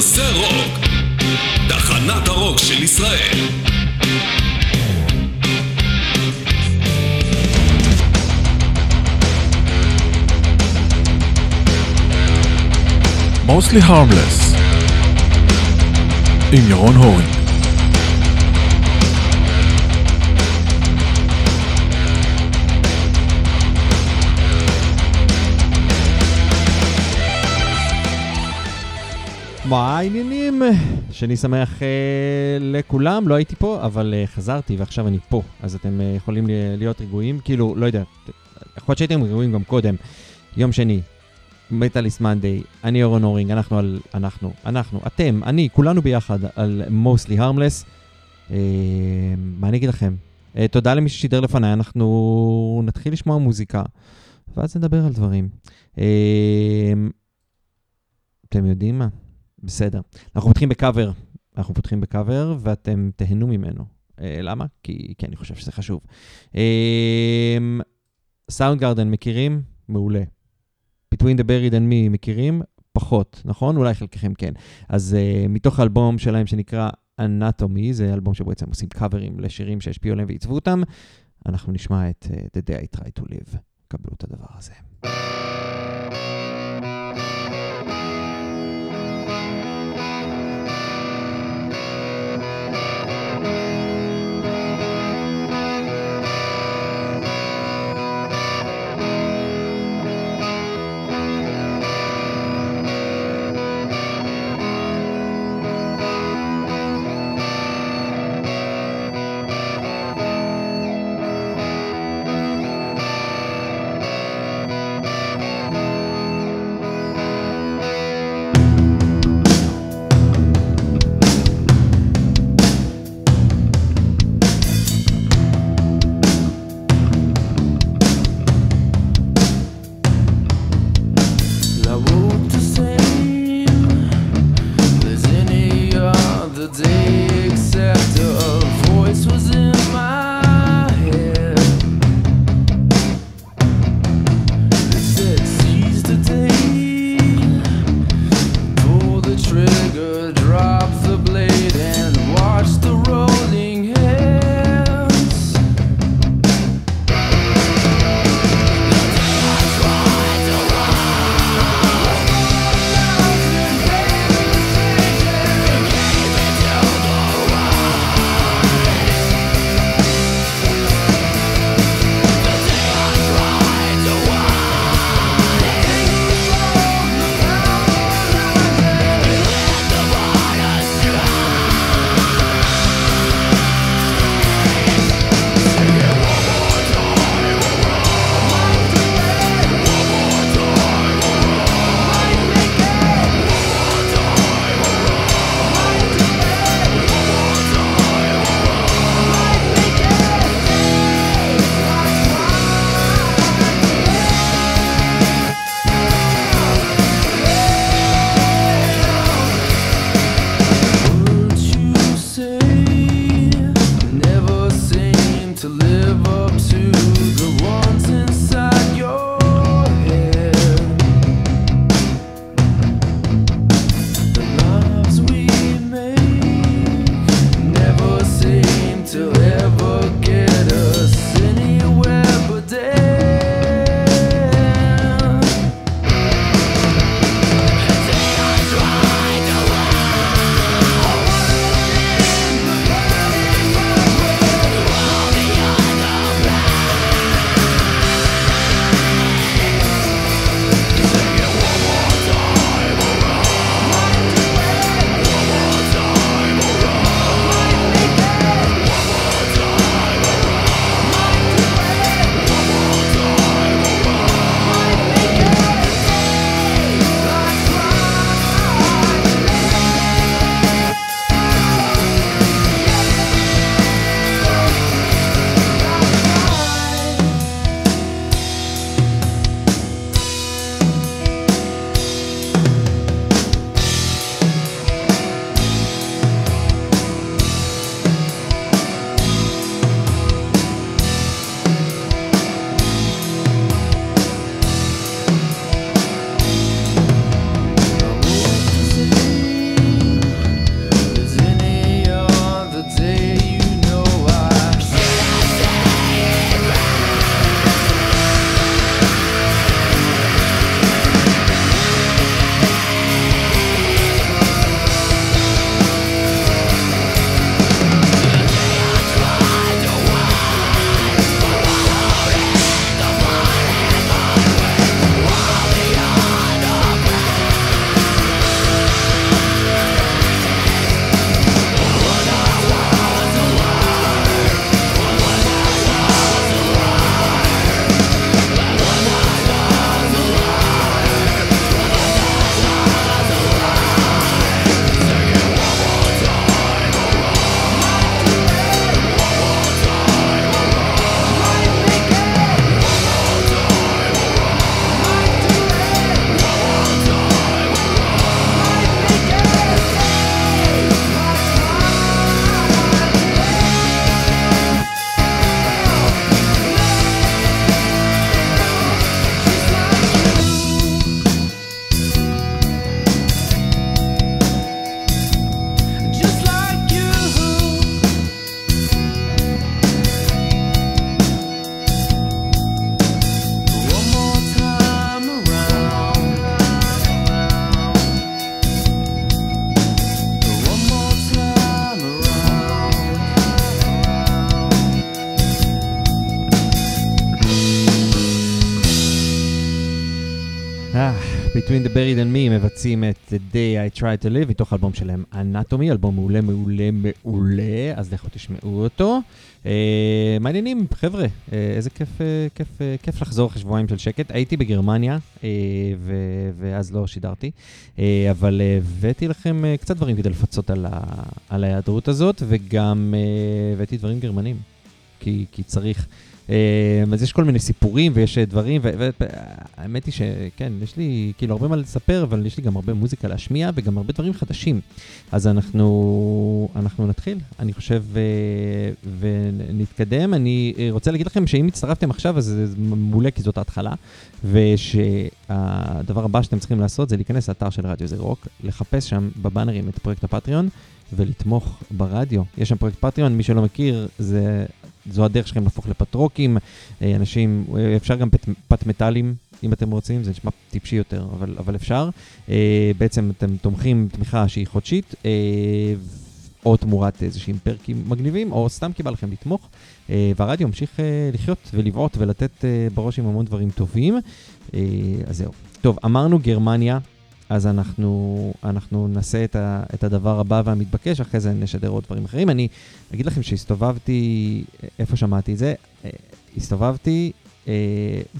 זה רוק, תחנת הרוק של ישראל. Mostly Harmless עם ירון הורן מה העניינים? שני שמח uh, לכולם, לא הייתי פה, אבל uh, חזרתי ועכשיו אני פה, אז אתם uh, יכולים להיות רגועים, כאילו, לא יודע, יכול להיות שהייתם רגועים גם קודם. יום שני, מטאליסט מנדי, אני אורון אורינג, אנחנו על, אנחנו, אנחנו, אתם, אני, כולנו ביחד על mostly harmless. Uh, מה אני אגיד לכם? Uh, תודה למי ששידר לפניי, אנחנו נתחיל לשמוע מוזיקה, ואז נדבר על דברים. Uh, אתם יודעים מה? בסדר. אנחנו פותחים בקאבר, אנחנו פותחים בקאבר ואתם תהנו ממנו. אה, למה? כי, כי אני חושב שזה חשוב. סאונד אה, גרדן מכירים? מעולה. Between the Buried and Me מכירים? פחות, נכון? אולי חלקכם כן. אז uh, מתוך האלבום שלהם שנקרא Anatomy, זה אלבום שבו בעצם עושים קאברים לשירים שהשפיעו עליהם ועיצבו אותם, אנחנו נשמע את uh, The Day I Try to Live. קבלו את הדבר הזה. Between the Buried and Me מבצעים את The Day I Try to Live מתוך אלבום שלהם Anatomy, אלבום מעולה מעולה מעולה, אז לכו תשמעו אותו. Uh, מעניינים, חבר'ה, uh, איזה כיף, uh, כיף, uh, כיף לחזור אחרי שבועיים של שקט. הייתי בגרמניה, uh, ו- ואז לא שידרתי, uh, אבל הבאתי לכם uh, קצת דברים כדי לפצות על, ה- על ההיעדרות הזאת, וגם הבאתי uh, דברים גרמנים, כי, כי צריך. אה, אז יש כל מיני סיפורים ויש אה, דברים, והאמת היא שכן, יש לי כאילו הרבה מה לספר, אבל יש לי גם הרבה מוזיקה להשמיע וגם הרבה דברים חדשים. אז אנחנו, אנחנו נתחיל, אני חושב, אה, ונתקדם. אני רוצה להגיד לכם שאם הצטרפתם עכשיו, אז זה מעולה, כי זאת ההתחלה, ושהדבר הבא שאתם צריכים לעשות זה להיכנס לאתר של רדיו זה רוק, לחפש שם בבאנרים את פרויקט הפטריון. ולתמוך ברדיו. יש שם פרויקט פטריון, מי שלא מכיר, זה זו הדרך שלכם להפוך לפטרוקים, אה, אנשים, אה, אפשר גם פט, פט אם אתם רוצים, זה נשמע טיפשי יותר, אבל, אבל אפשר. אה, בעצם אתם תומכים תמיכה שהיא חודשית, או תמורת איזשהם פרקים מגניבים, או סתם כי בא לכם לתמוך, והרדיו ממשיך לחיות ולבעוט ולתת בראש עם המון דברים טובים. אז זהו. טוב, אמרנו גרמניה, אז אנחנו, אנחנו נעשה את, ה, את הדבר הבא והמתבקש, אחרי זה נשדר עוד דברים אחרים. אני אגיד לכם שהסתובבתי, איפה שמעתי את זה? אה, הסתובבתי אה,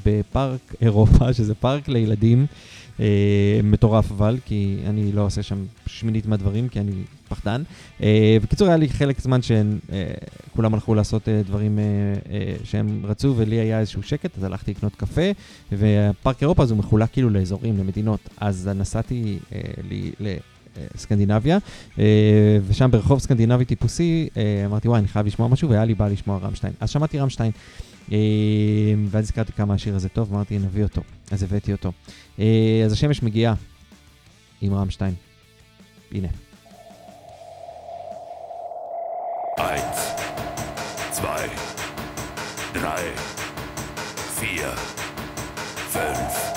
בפארק אירופה, שזה פארק לילדים. אה, מטורף אבל, כי אני לא עושה שם שמינית מהדברים, כי אני פחדן. אה, בקיצור, היה לי חלק זמן שכולם אה, הלכו לעשות אה, דברים שהם רצו, ולי היה איזשהו שקט, אז הלכתי לקנות קפה, ופארק אירופה הזה מחולק כאילו לאזורים, למדינות. אז נסעתי ל... סקנדינביה, ושם ברחוב סקנדינבי טיפוסי, אמרתי, וואי, אני חייב לשמוע משהו, והיה לי בא לשמוע רמשטיין. אז שמעתי רמשטיין. ואז הזכרתי כמה השיר הזה טוב, אמרתי, נביא אותו. אז הבאתי אותו. אז השמש מגיעה עם רמשטיין. הנה. Eins, zwei, drei, vier, fünf,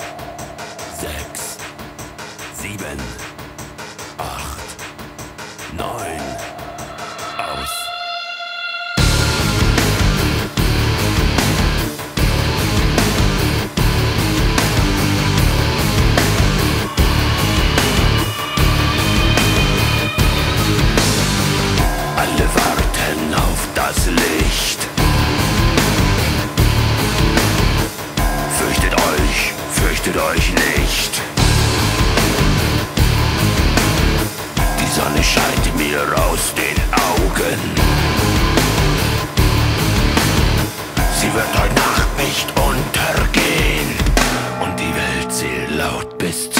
fürchtet euch nicht. Die Sonne scheint mir aus den Augen. Sie wird heute Nacht nicht untergehen und die Welt zählt laut bis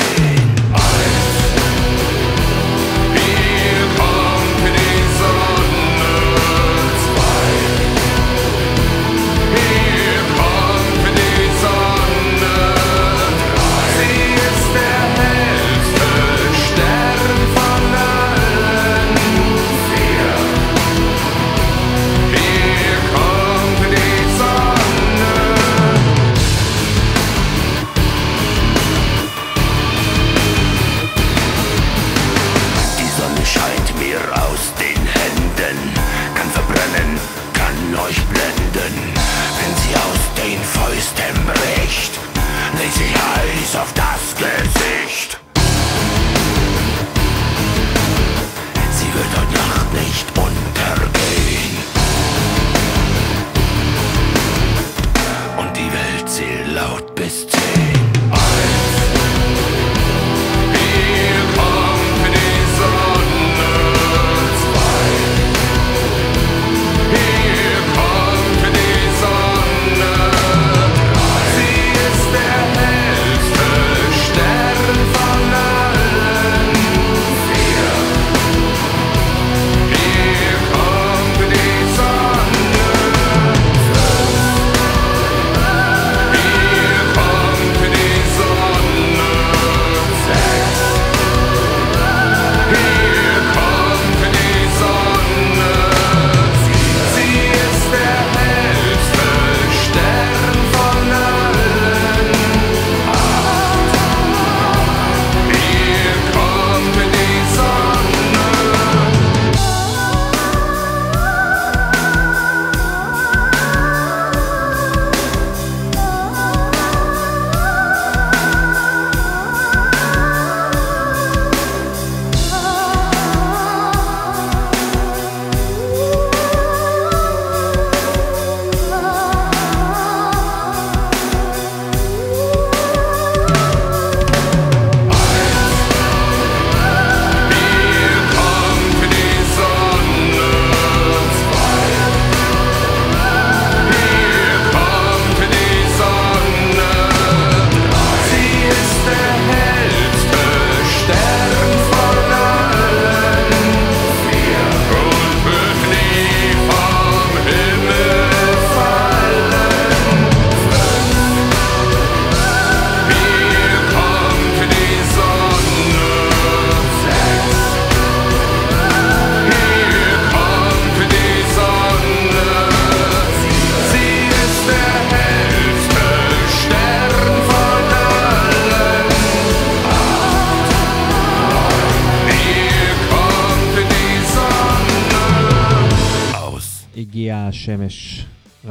of dusk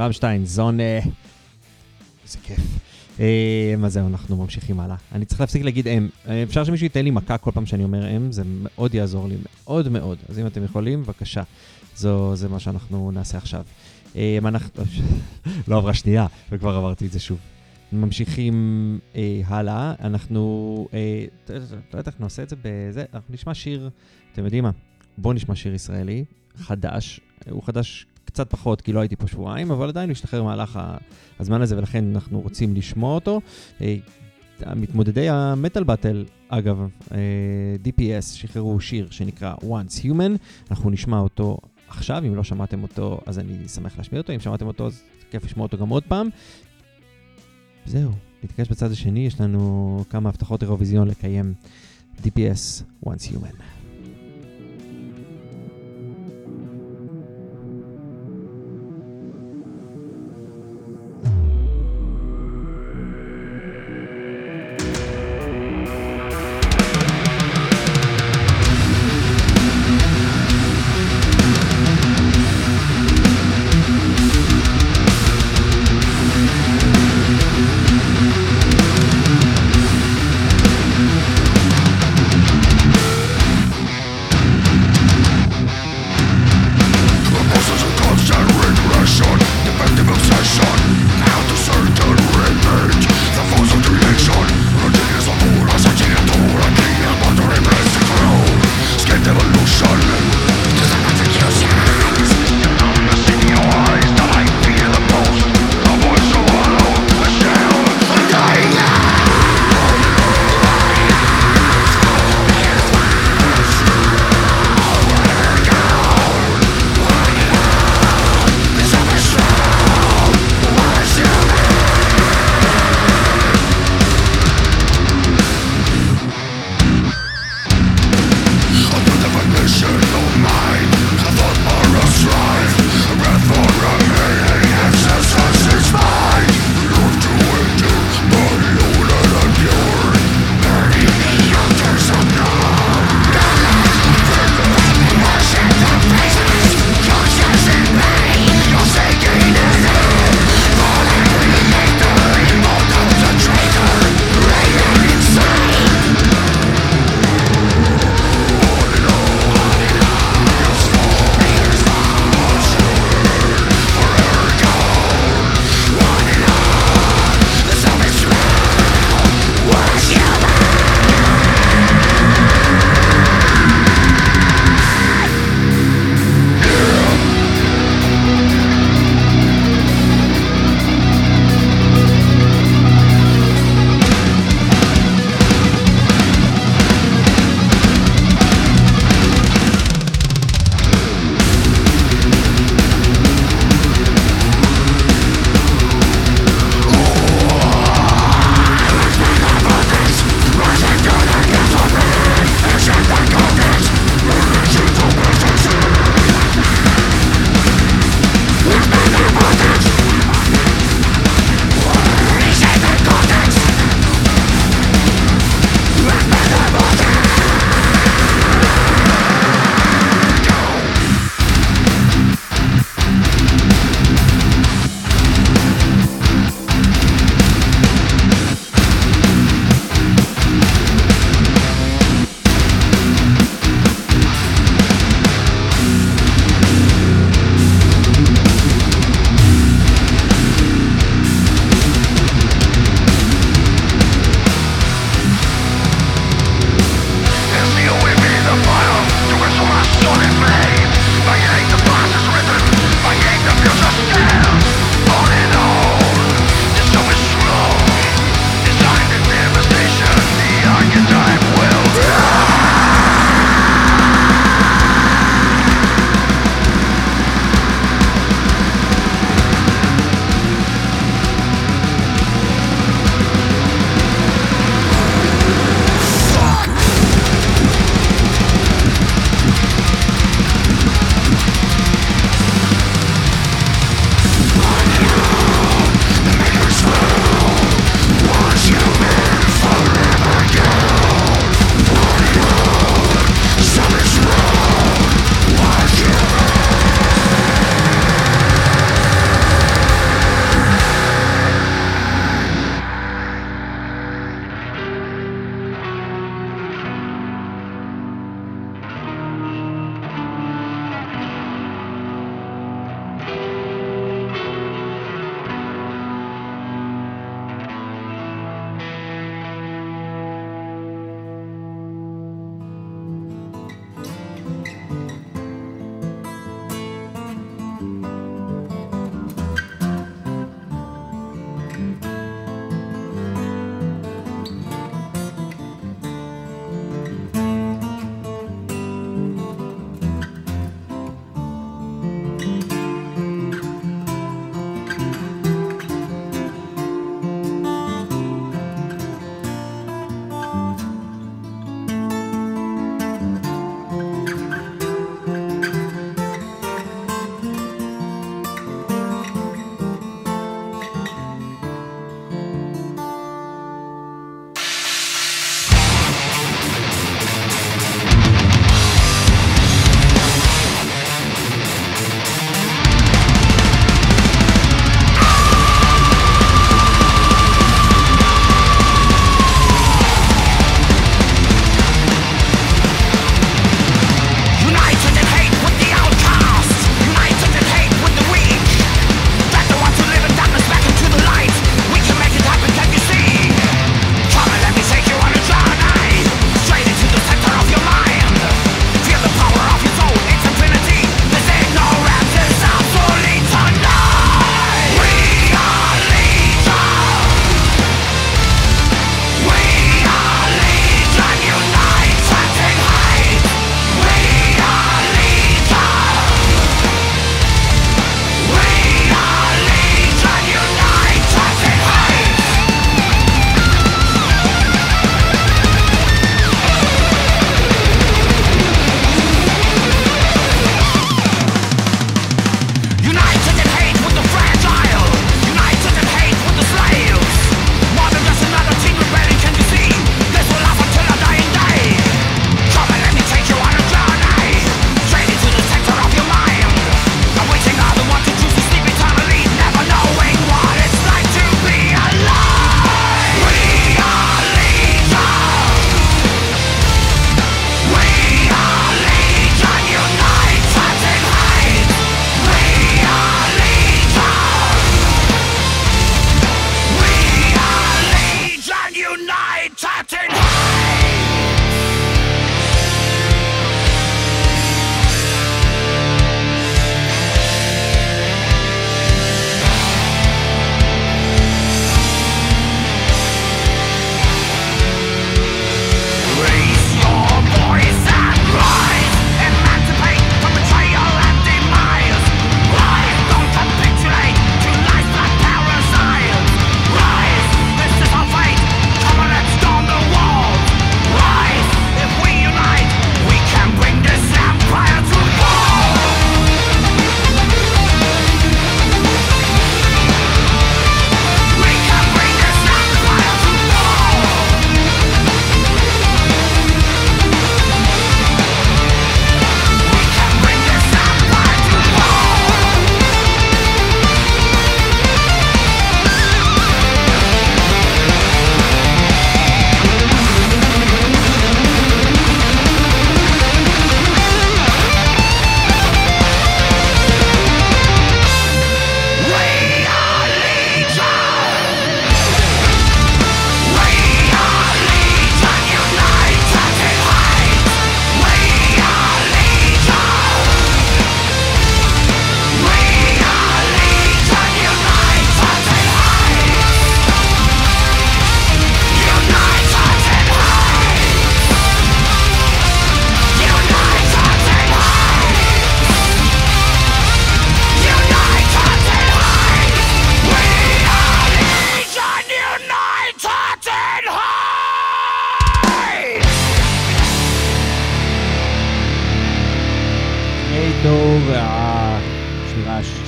רמשטיין, זון... אה, איזה כיף. אה, מה זהו, אנחנו ממשיכים הלאה. אני צריך להפסיק להגיד אם. אה, אפשר שמישהו ייתן לי מכה כל פעם שאני אומר אם, זה מאוד יעזור לי, מאוד מאוד. אז אם אתם יכולים, בבקשה. זו, זה מה שאנחנו נעשה עכשיו. אה, אנחנו... לא עברה שנייה, וכבר עברתי את זה שוב. ממשיכים אה, הלאה, אנחנו... אה, לא יודעת איך נעשה את זה בזה, אנחנו נשמע שיר, אתם יודעים מה? בואו נשמע שיר ישראלי, חדש. הוא חדש קצת פחות, כי לא הייתי פה שבועיים, אבל עדיין הוא השתחרר במהלך הזמן הזה, ולכן אנחנו רוצים לשמוע אותו. אה, מתמודדי המטאל באטל, אגב, אה, DPS, שחררו שיר שנקרא Once Human, אנחנו נשמע אותו עכשיו, אם לא שמעתם אותו, אז אני שמח להשמיע אותו, אם שמעתם אותו, אז כיף לשמוע אותו גם עוד פעם. זהו, נתקש בצד השני, יש לנו כמה הבטחות אירוויזיון לקיים DPS Once Human.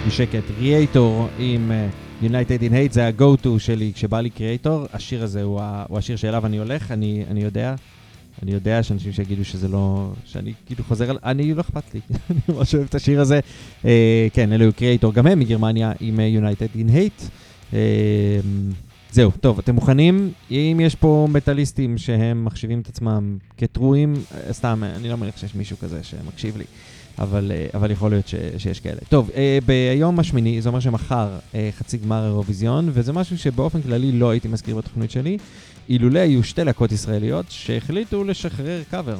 בשקט. ריאטור עם אה, United in Hate, זה ה-go-to שלי כשבא לי קריאטור. השיר הזה הוא, ה- הוא השיר שאליו אני הולך, אני, אני יודע. אני יודע שאנשים שיגידו שזה לא... שאני כאילו חוזר על... אני, לא אכפת לי. אני ממש אוהב את השיר הזה. אה, כן, אלו קריאטור, גם הם מגרמניה עם אה, United in Hate. אה, זהו, טוב, אתם מוכנים? אם יש פה מטאליסטים שהם מחשיבים את עצמם כטרואים, אה, סתם, אני לא מניח שיש מישהו כזה שמקשיב לי, אבל, אה, אבל יכול להיות ש, שיש כאלה. טוב, אה, ביום השמיני, זה אומר שמחר אה, חצי גמר אירוויזיון, וזה משהו שבאופן כללי לא הייתי מזכיר בתוכנית שלי, אילולא היו שתי להקות ישראליות שהחליטו לשחרר קאבר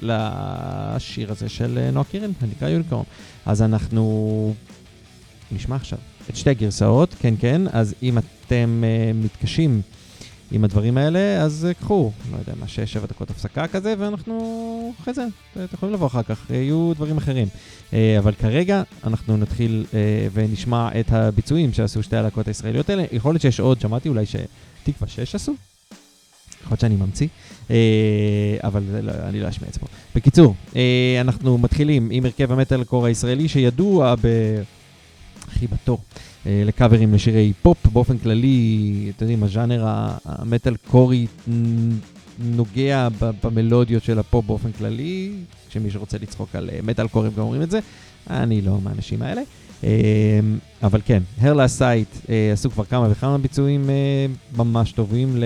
לשיר הזה של נועה קירל, הנקרא יוניקורן. אז אנחנו נשמע עכשיו את שתי הגרסאות, כן כן, אז אם אתם uh, מתקשים עם הדברים האלה, אז uh, קחו, לא יודע מה, 6-7 דקות הפסקה כזה, ואנחנו אחרי זה, אתם יכולים לבוא אחר כך, יהיו דברים אחרים. Uh, אבל כרגע אנחנו נתחיל ונשמע את הביצועים שעשו שתי הלהקות הישראליות האלה. יכול להיות שיש עוד, שמעתי אולי שתקווה 6 עשו? יכול להיות שאני ממציא, אה, אבל לא, אני לא אשמיע את זה פה. בקיצור, אה, אנחנו מתחילים עם הרכב המטאל קור הישראלי שידוע ב... אה, לקאברים לשירי פופ. באופן כללי, אתם יודעים, הז'אנר המטאל קורי נוגע במלודיות של הפופ באופן כללי. כשמישהו רוצה לצחוק על אה, מטאל קורים גם אומרים את זה. אני לא מהאנשים האלה. אה, אבל כן, Her Last Sight אה, עשו כבר כמה וכמה ביצועים ממש טובים ל...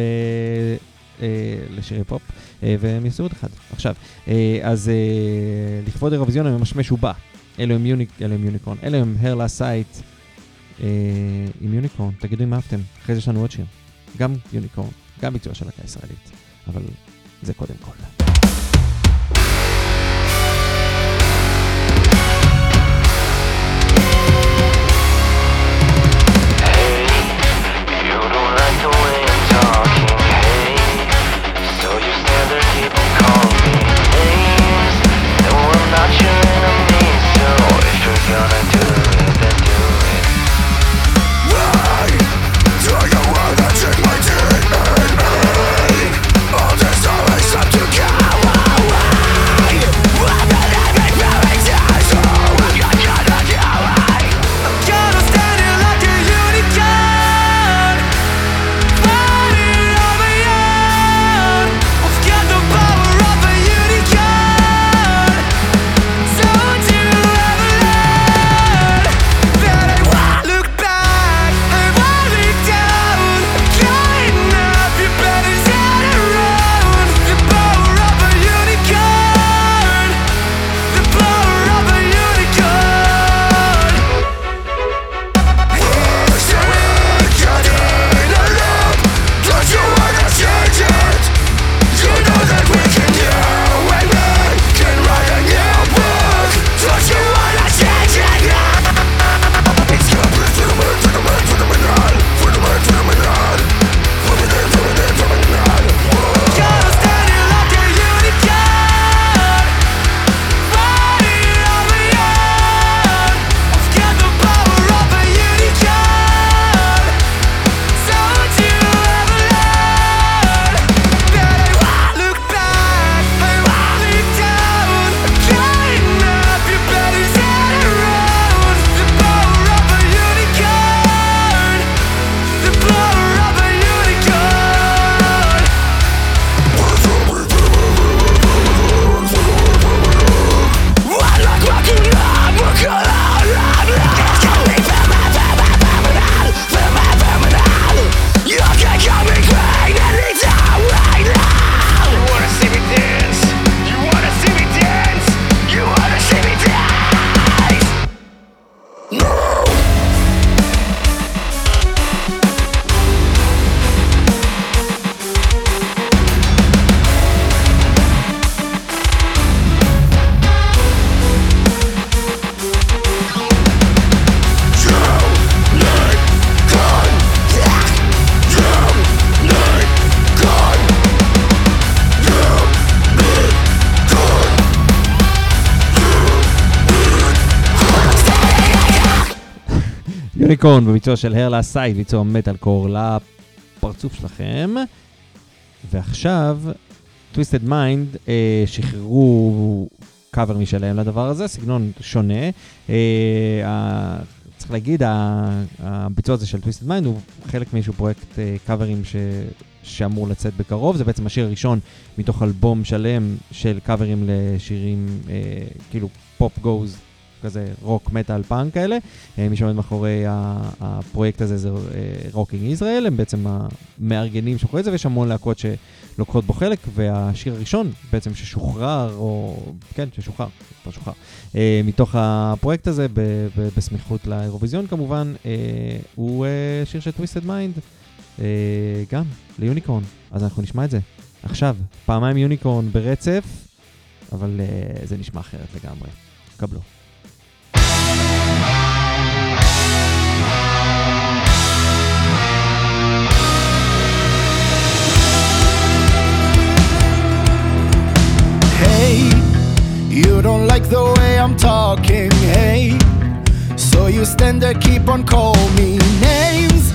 לשירי פופ, והם יעשו עוד אחד. עכשיו, אז לכבוד אירוויזיון הממשמש הם Unic, אלו הם Unicorn, אלו הם Her Last Sight אה, עם יוניקורן, תגידו אם אהבתם, אחרי זה יש לנו עוד שיר, גם יוניקורן, גם ביצוע של להקה ישראלית, אבל זה קודם כל. Unicorn בביצוע של Her Last Sight, ביצוע מטאל קור לפרצוף שלכם. ועכשיו, Twisted Mind אה, שחררו קאבר משלהם לדבר הזה, סגנון שונה. אה, צריך להגיד, הביצוע הזה של Twisted Mind הוא חלק מאיזשהו פרויקט אה, קאברים ש... שאמור לצאת בקרוב, זה בעצם השיר הראשון מתוך אלבום שלם של קאברים לשירים אה, כאילו Pop Goes, כזה רוק מטאל פאנק כאלה. אה, מי שעומד מאחורי הפרויקט הזה זה Rocking Israel, הם בעצם המארגנים שמאחורי זה, ויש המון להקות שלוקחות בו חלק, והשיר הראשון בעצם ששוחרר, או כן, ששוחרר, כבר שוחרר, אה, מתוך הפרויקט הזה, בסמיכות לאירוויזיון כמובן, אה, הוא אה, שיר של Twisted Mind, אה, גם ל Unicorn, אז אנחנו נשמע את זה עכשיו, פעמיים יוניקורן ברצף, אבל אה, זה נשמע אחרת לגמרי. קבלו. You don't like the way I'm talking, hey. So you stand there, keep on calling me names.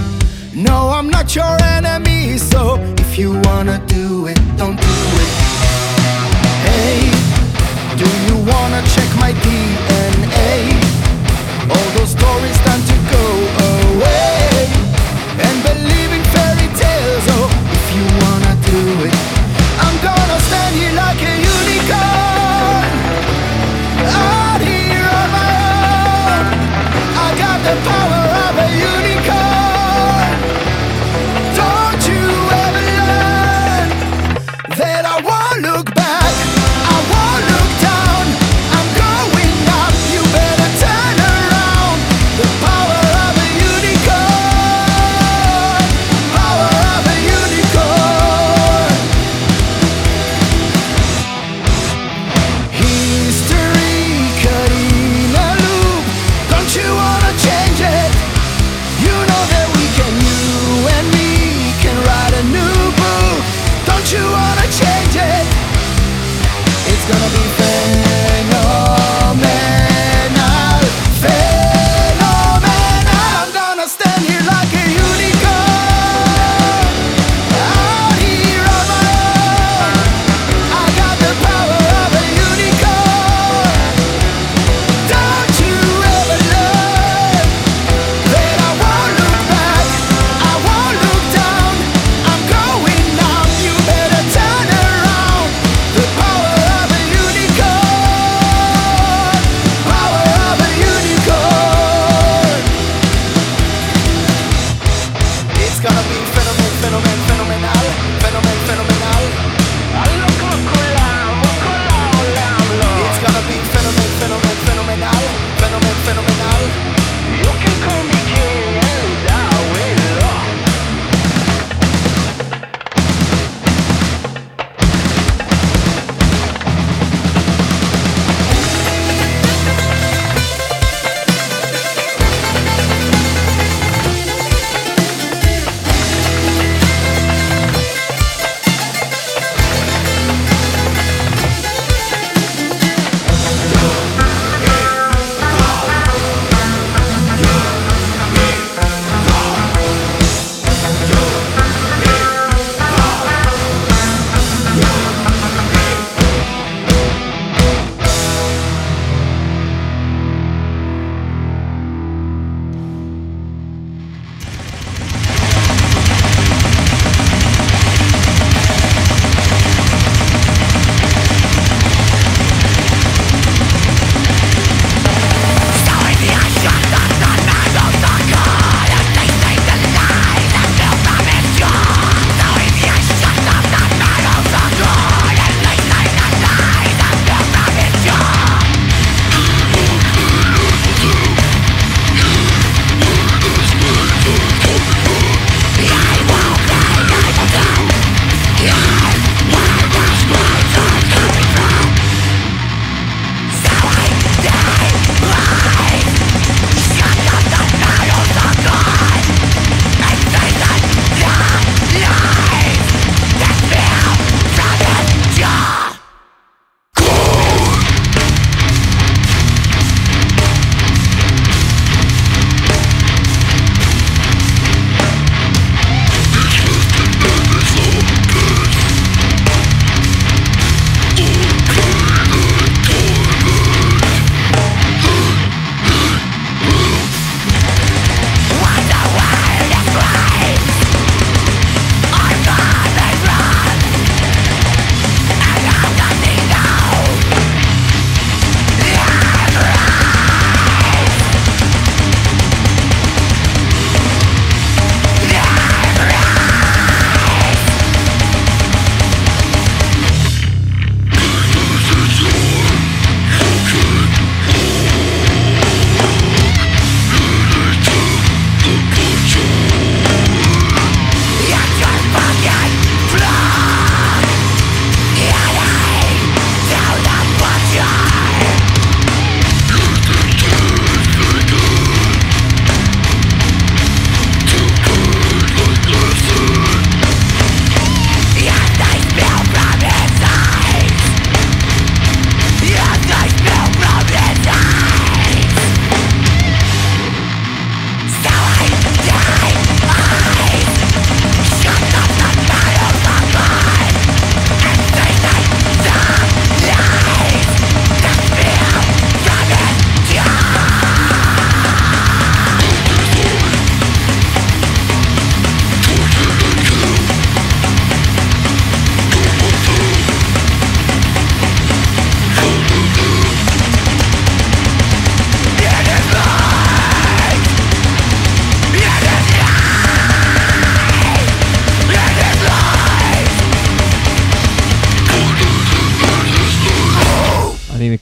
No, I'm not your enemy, so if you wanna do it, don't do it. Hey, do you wanna check my DNA? All those stories time to go away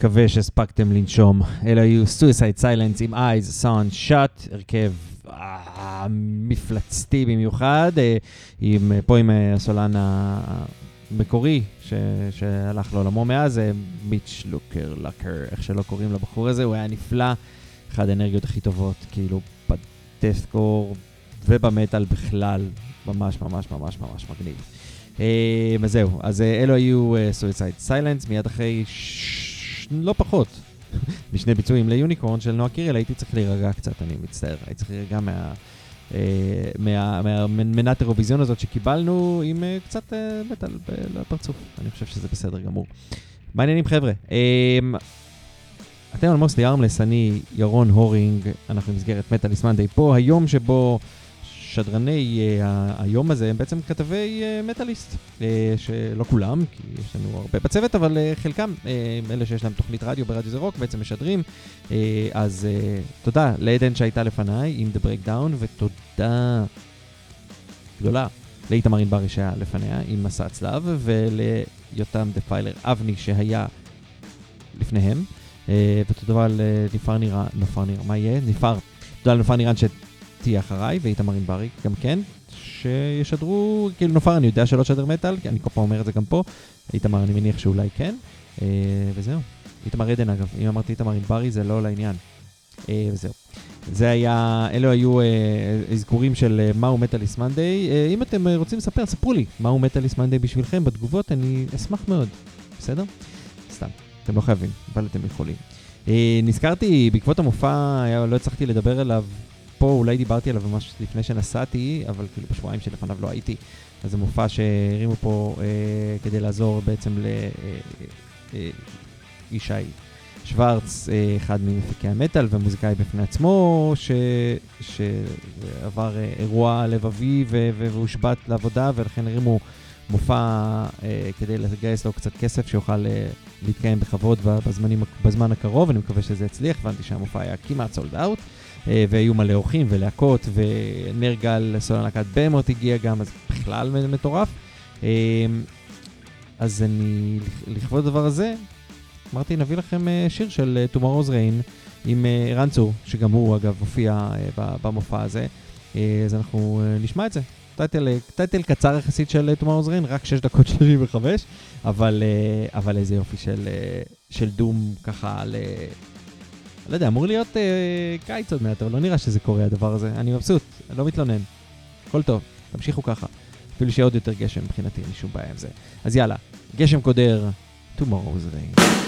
מקווה שהספקתם לנשום. אלה היו Suicide Silence עם Eyes, Sun, Shut, הרכב אה, מפלצתי במיוחד, אה, עם, אה, פה עם הסולן המקורי ש, שהלך לעולמו מאז, מיץ' לוקר, לקר, איך שלא קוראים לבחור הזה, הוא היה נפלא, אחד האנרגיות הכי טובות, כאילו בדסקור ובמטאל בכלל, ממש ממש ממש ממש מגניב. אז זהו, אז אלו היו Suicide Silence, מיד אחרי. לא פחות, משני ביצועים ליוניקורן של נועה קירל, הייתי צריך להירגע קצת, אני מצטער, הייתי צריך להירגע מה... אה, מה- מהמנת אירוויזיון הזאת שקיבלנו עם אה, קצת אה, מטאל לפרצוף, אני חושב שזה בסדר גמור. מה העניינים חבר'ה? אתם על מוסלי ארמלס, אני ירון הורינג, אנחנו במסגרת מטאליס מנדי פה, היום שבו שדרני uh, היום הזה הם בעצם כתבי uh, מטאליסט, uh, שלא כולם, כי יש לנו הרבה בצוות, אבל חלקם, אלה שיש להם תוכנית רדיו ברדיו זה רוק, בעצם משדרים. אז תודה לעדן שהייתה לפניי עם The Breakdown, ותודה גדולה לאיתמר ענברי שהיה לפניה עם מסע הצלב, וליותם דפיילר אבני שהיה לפניהם. ותודה לניפר נירן, נופר נירן, מה יהיה? ניפר, תודה לנופר נירן שתהיה אחריי, ואיתמר ענברי גם כן, שישדרו, כאילו נופר אני יודע שלא תשדר מטאל, כי אני כל פעם אומר את זה גם פה, איתמר אני מניח שאולי כן, uh, וזהו. איתמר עדן אגב, אם אמרתי איתמר ענברי זה לא לעניין. Uh, וזהו. זה היה, אלו היו אזכורים של uh, מהו מטאליס מנדי. Uh, אם אתם uh, רוצים לספר, ספרו לי מהו מטאליס מנדי בשבילכם בתגובות, אני אשמח מאוד. בסדר? סתם. אתם לא חייבים, אבל אתם יכולים. אה, נזכרתי, בעקבות המופע, היה- לא הצלחתי לדבר עליו פה, אולי דיברתי עליו ממש לפני שנסעתי, אבל כאילו בשבועיים שלפניו לא הייתי. אז זה מופע שהרימו פה אה, כדי לעזור בעצם לישי שוורץ, אה, אחד ממפיקי המטאל ומוזיקאי בפני עצמו, ש... שעבר אה, אירוע לבבי והושבת לעבודה, ולכן הרימו מופע אה, כדי לגייס לו קצת כסף שיוכל אה, להתקיים בכבוד בזמנים, בזמן הקרוב, אני מקווה שזה יצליח, הבנתי שהמופע היה כמעט sold out, והיו מלא אורחים ולהקות, ונרגל, סולן להקת Behemoth הגיע גם, אז בכלל מטורף. אה, אז אני, לכבוד הדבר הזה, אמרתי, נביא לכם אה, שיר של אה, Tomorrow's Rain עם אה, ערן צור, שגם הוא אגב הופיע אה, במופע הזה, אה, אז אנחנו אה, נשמע את זה. title, אה, title קצר יחסית של אה, Tomorrow's Rain, רק 6 דקות 35, אבל, אה, אבל איזה יופי של, אה, של דום ככה. לא יודע, אמור להיות אה, קיץ עוד מעט, אבל לא נראה שזה קורה הדבר הזה. אני מבסוט, אני לא מתלונן. הכל טוב, תמשיכו ככה. אפילו שיהיה עוד יותר גשם מבחינתי, אין לי שום בעיה עם זה. אז יאללה, גשם קודר, Tomorrow's Rain.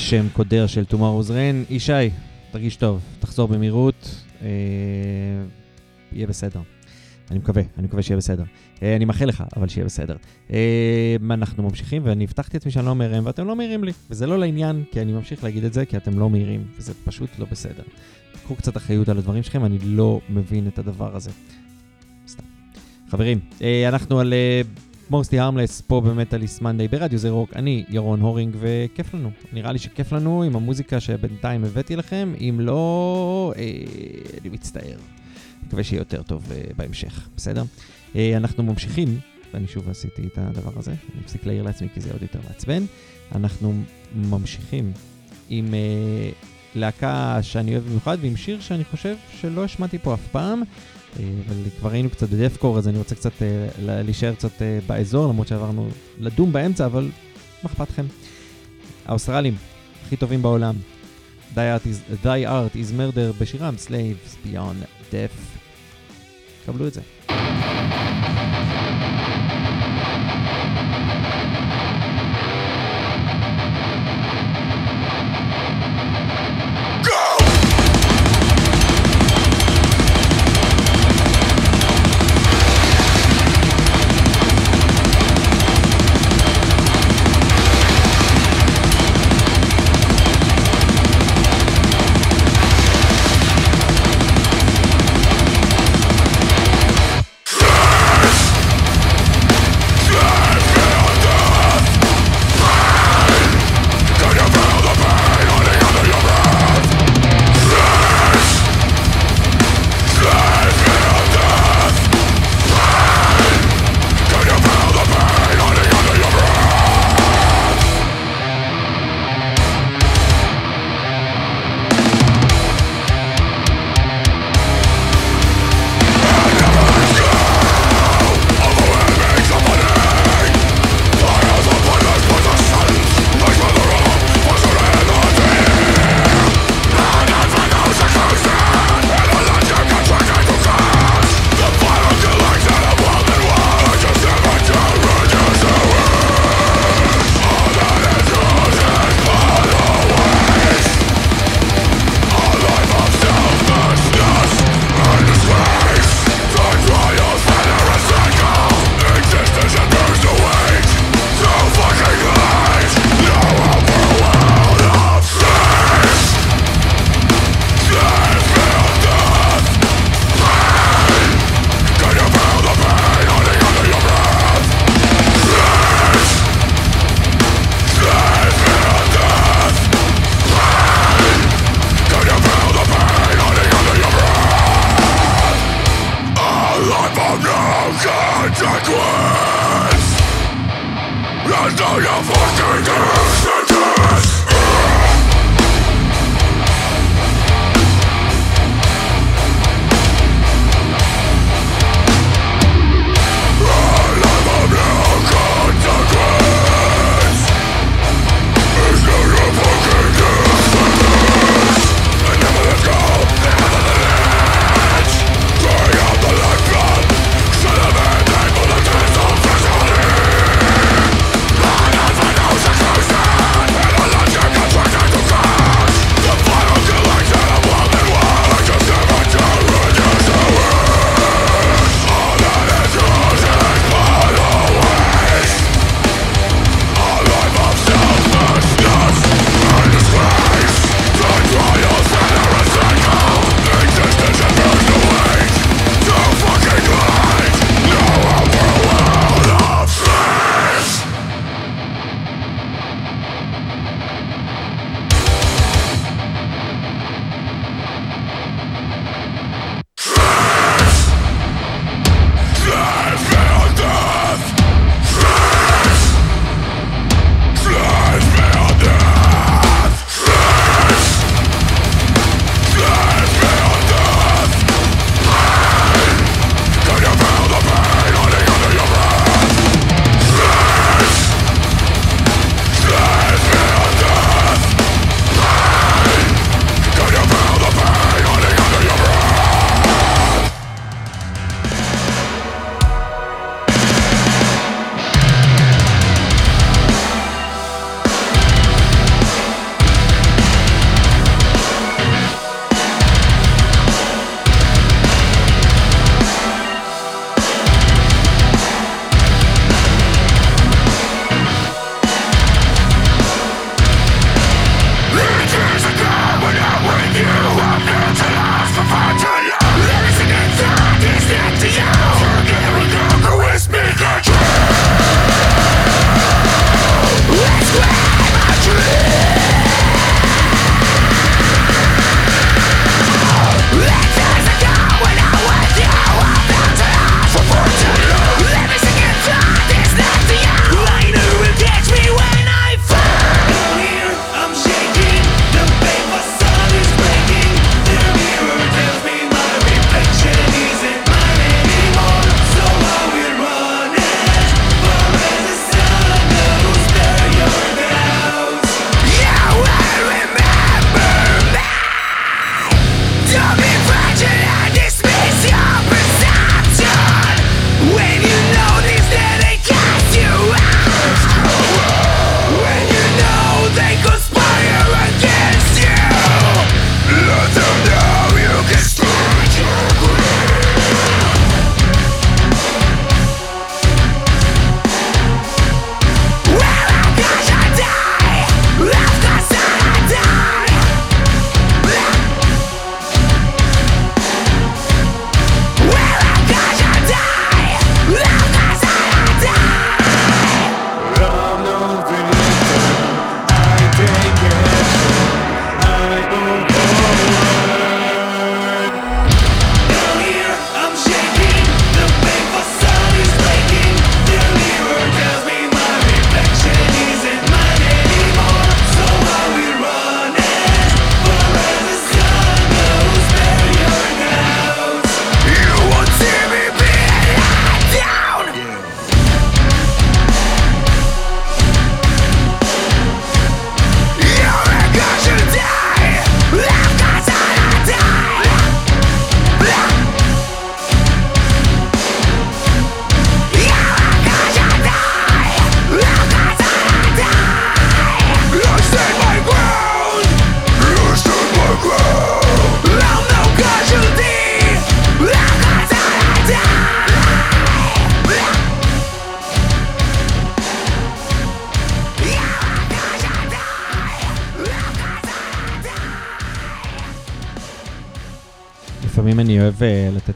גשם קודר של Tomorrow's Rain. ישי, תרגיש טוב, תחזור במהירות, אה, יהיה בסדר. אני מקווה, אני מקווה שיהיה בסדר. אה, אני מאחל לך, אבל שיהיה בסדר. אה, אנחנו ממשיכים, ואני הבטחתי לעצמי שאני לא אומר הם, ואתם לא מעירים לי. וזה לא לעניין, כי אני ממשיך להגיד את זה, כי אתם לא מעירים, וזה פשוט לא בסדר. קחו קצת אחריות על הדברים שלכם, אני לא מבין את הדבר הזה. סתם. חברים, אה, אנחנו על אה, מוסטי הרמלס פה במטאליסט מנדי ברדיו זה רוק, אני ירון הורינג וכיף לנו. נראה לי שכיף לנו עם המוזיקה שבינתיים הבאתי לכם, אם לא, אה, אני מצטער. מקווה שיהיה יותר טוב אה, בהמשך, בסדר? אה, אנחנו ממשיכים, ואני שוב עשיתי את הדבר הזה, אני אפסיק להעיר לעצמי כי זה עוד יותר מעצבן. אנחנו ממשיכים עם אה, להקה שאני אוהב במיוחד ועם שיר שאני חושב שלא השמעתי פה אף פעם. אה, אבל כבר היינו קצת בדפקור, אז אני רוצה קצת אה, להישאר קצת אה, באזור, למרות שעברנו לדום באמצע, אבל מה אכפת לכם? האוסטרלים, הכי טובים בעולם. Die Art is, Die Murder בשירם Slaves Beyond Death. קבלו את זה.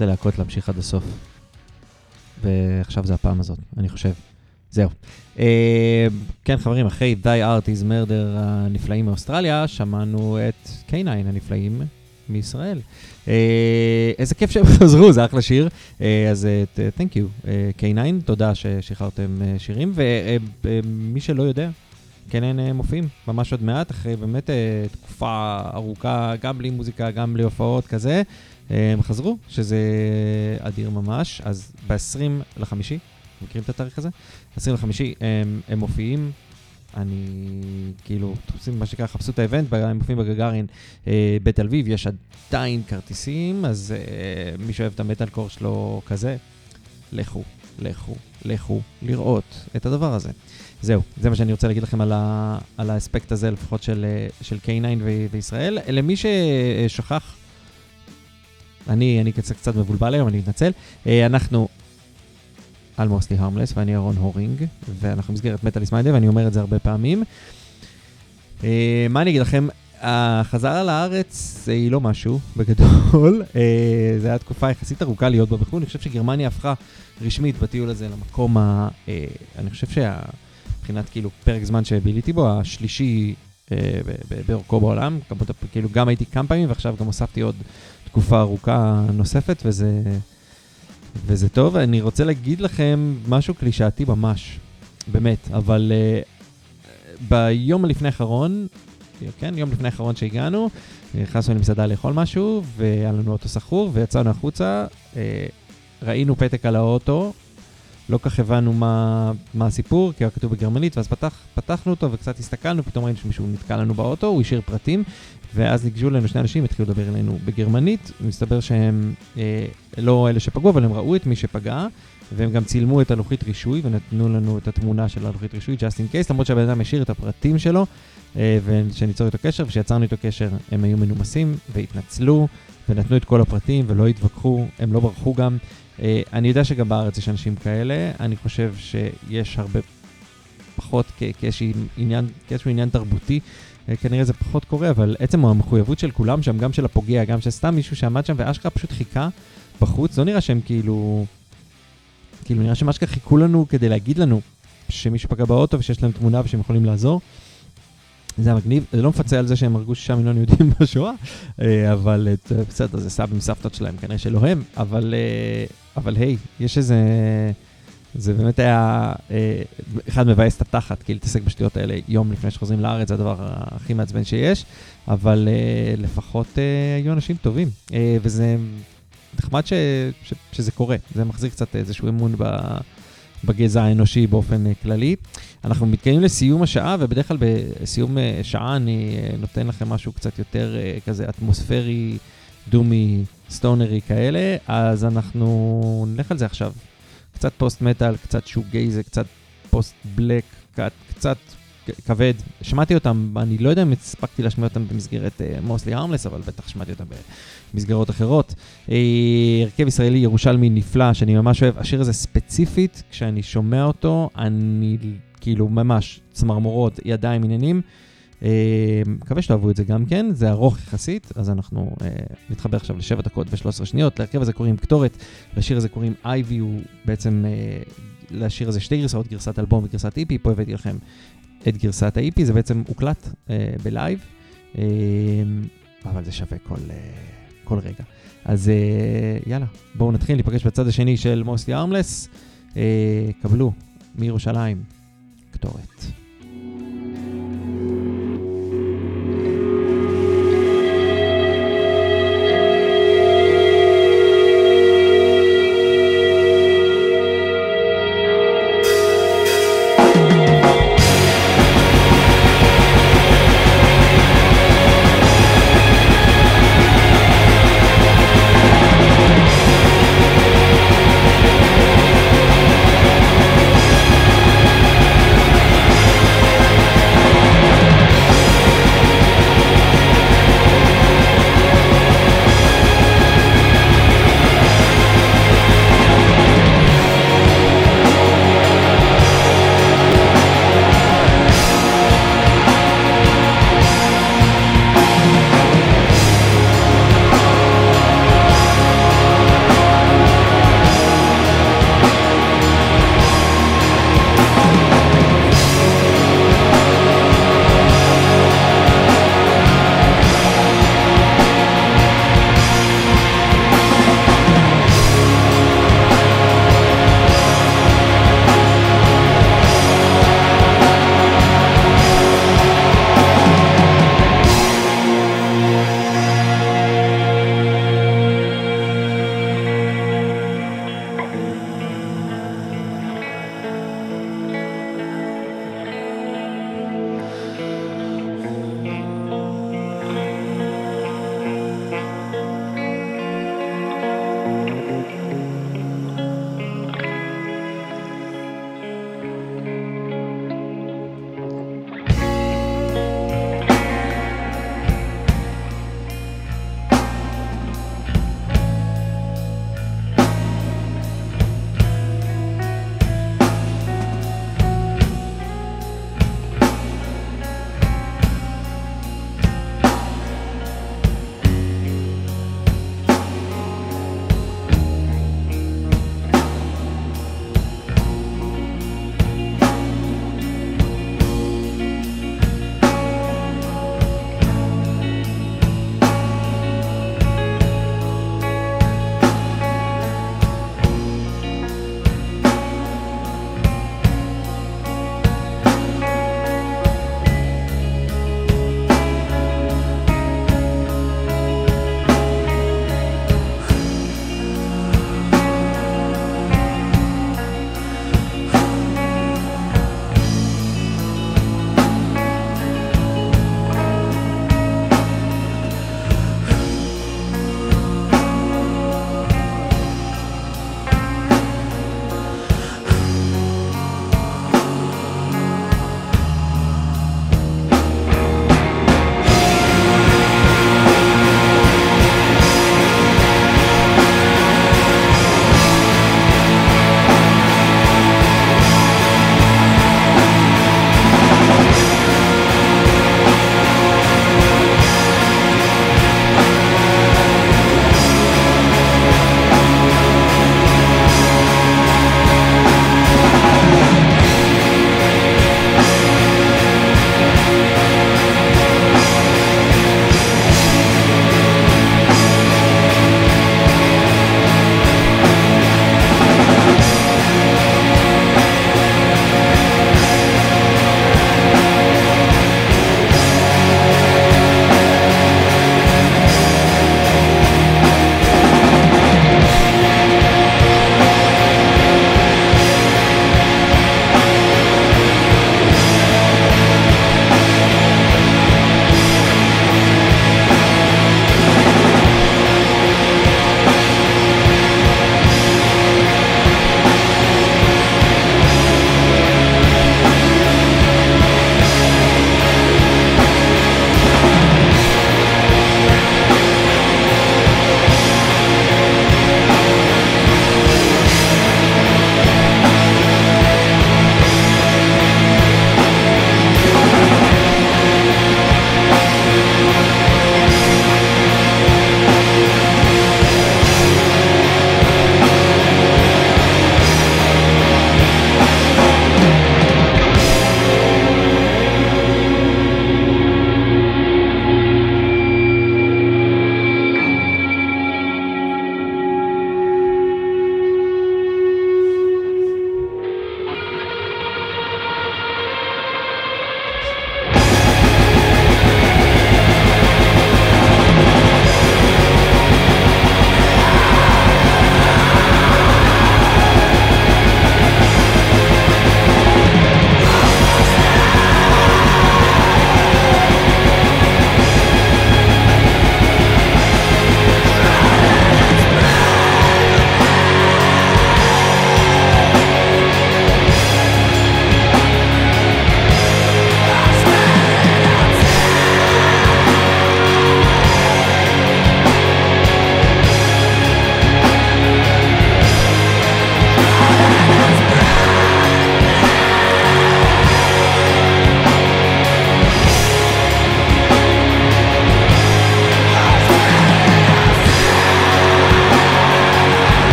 ללהקות להמשיך עד הסוף. ועכשיו זה הפעם הזאת, אני חושב. זהו. אה, כן, חברים, אחרי Die Art is Murder הנפלאים מאוסטרליה, שמענו את K9 הנפלאים מישראל. אה, איזה כיף שהם חזרו, זה אחלה שיר. אה, אז תנק יו, K9, תודה ששחררתם אה, שירים. ומי שלא יודע, כן הם מופיעים ממש עוד מעט, אחרי באמת אה, תקופה ארוכה, גם בלי מוזיקה, גם בלי הופעות כזה. הם חזרו, שזה אדיר ממש. אז ב-20 לחמישי, מכירים את התאריך הזה? 20 לחמישי הם, הם מופיעים. אני כאילו, תופסים מה שנקרא, חפשו את האבנט, הם מופיעים בגגארין אה, בתל אביב, יש עדיין כרטיסים, אז אה, מי שאוהב את המטאל קור שלו כזה, לכו, לכו, לכו לראות את הדבר הזה. זהו, זה מה שאני רוצה להגיד לכם על, ה, על האספקט הזה, לפחות של, אה, של K9 ו- וישראל. למי ששכח, אני, אני קצת, קצת מבולבל היום, אני מתנצל. אה, אנחנו על מוסטי הרמלס, ואני אהרון הורינג, ואנחנו במסגרת מטאליס מיינדה, ואני אומר את זה הרבה פעמים. אה, מה אני אגיד לכם? החזרה לארץ היא לא משהו, בגדול. אה, זו הייתה תקופה יחסית ארוכה להיות בה בחו"ל. אני חושב שגרמניה הפכה רשמית בטיול הזה למקום ה... אה, אני חושב שמבחינת כאילו פרק זמן שביליתי בו, השלישי באורכו בעולם. כאילו גם הייתי כמה פעמים, ועכשיו גם הוספתי עוד תקופה ארוכה נוספת, וזה... וזה טוב, אני רוצה להגיד לכם משהו קלישאתי ממש, באמת, אבל uh, ביום לפני האחרון, כן, יום לפני האחרון שהגענו, נכנסנו למסעדה לאכול משהו, והיה לנו אוטו סחור, ויצאנו החוצה, uh, ראינו פתק על האוטו, לא כך הבנו מה, מה הסיפור, כי היה כתוב בגרמנית, ואז פתח, פתחנו אותו וקצת הסתכלנו, פתאום ראינו שמישהו נתקע לנו באוטו, הוא השאיר פרטים, ואז ניגשו אלינו שני אנשים, התחילו לדבר אלינו בגרמנית, מסתבר שהם אה, לא אלה שפגעו, אבל הם ראו את מי שפגע, והם גם צילמו את הלוחית רישוי ונתנו לנו את התמונה של הלוחית רישוי, just in case, למרות שהבן אדם השאיר את הפרטים שלו, אה, ושניצור איתו קשר, וכשיצרנו איתו קשר הם היו מנומסים והתנצלו, ונתנו את כל הפרטים ולא התווכחו, הם לא ברחו גם. אה, אני יודע שגם בארץ יש אנשים כאלה, אני חושב שיש הרבה פחות כאיזשהו עניין, עניין תרבותי. אה, כנראה זה פחות קורה, אבל עצם המחויבות של כולם שם, גם של הפוגע, גם של סתם מישהו שעמד שם ואשכרה פשוט חיכה בחוץ, לא נראה שהם כאילו... כאילו נראה שהם אשכרה חיכו לנו כדי להגיד לנו שמישהו פגע באוטו ושיש להם תמונה ושהם יכולים לעזור. זה היה מגניב, זה לא מפצה על זה שהם הרגו שישה מיליון יהודים בשואה, אה, אבל אה, בסדר, זה סבים סבתות שלהם, כנראה שלא הם, אבל, אבל היי, יש איזה... זה באמת היה, אה, אחד מבאס את התחת, כי להתעסק בשטויות האלה יום לפני שחוזרים לארץ, זה הדבר הכי מעצבן שיש, אבל אה, לפחות אה, היו אנשים טובים, וזה נחמד ש, ש, שזה קורה, זה מחזיר קצת איזשהו אמון ב, בגזע האנושי באופן כללי. אנחנו מתקיימים לסיום השעה, ובדרך כלל בסיום שעה אני נותן לכם משהו קצת יותר כזה אטמוספרי, דומי, סטונרי כאלה, אז אנחנו נלך על זה עכשיו. קצת פוסט מטאל, קצת שוק גייזה, קצת פוסט בלק, קצת, קצת כבד. שמעתי אותם, אני לא יודע אם הספקתי להשמיע אותם במסגרת מוסלי uh, הרמלס, אבל בטח שמעתי אותם במסגרות אחרות. Uh, הרכב ישראלי ירושלמי נפלא, שאני ממש אוהב. השיר הזה ספציפית, כשאני שומע אותו, אני כאילו ממש צמרמורות, ידיים, עניינים. אה, מקווה שתאהבו את זה גם כן, זה ארוך יחסית, אז אנחנו uh, נתחבר עכשיו לשבע דקות ו-13 שניות. להרכב הזה קוראים קטורת, לשיר הזה קוראים Ivy, הוא בעצם, uh, לשיר הזה שתי גרסאות, גרסת אלבום וגרסת EP, פה הבאתי לכם את גרסת ה EP, זה בעצם הוקלט ב live, אבל זה שווה כל, רגע. אז יאללה, בואו נתחיל להיפגש בצד השני של Mostly Harmless, קבלו מירושלים, קטורת. Thank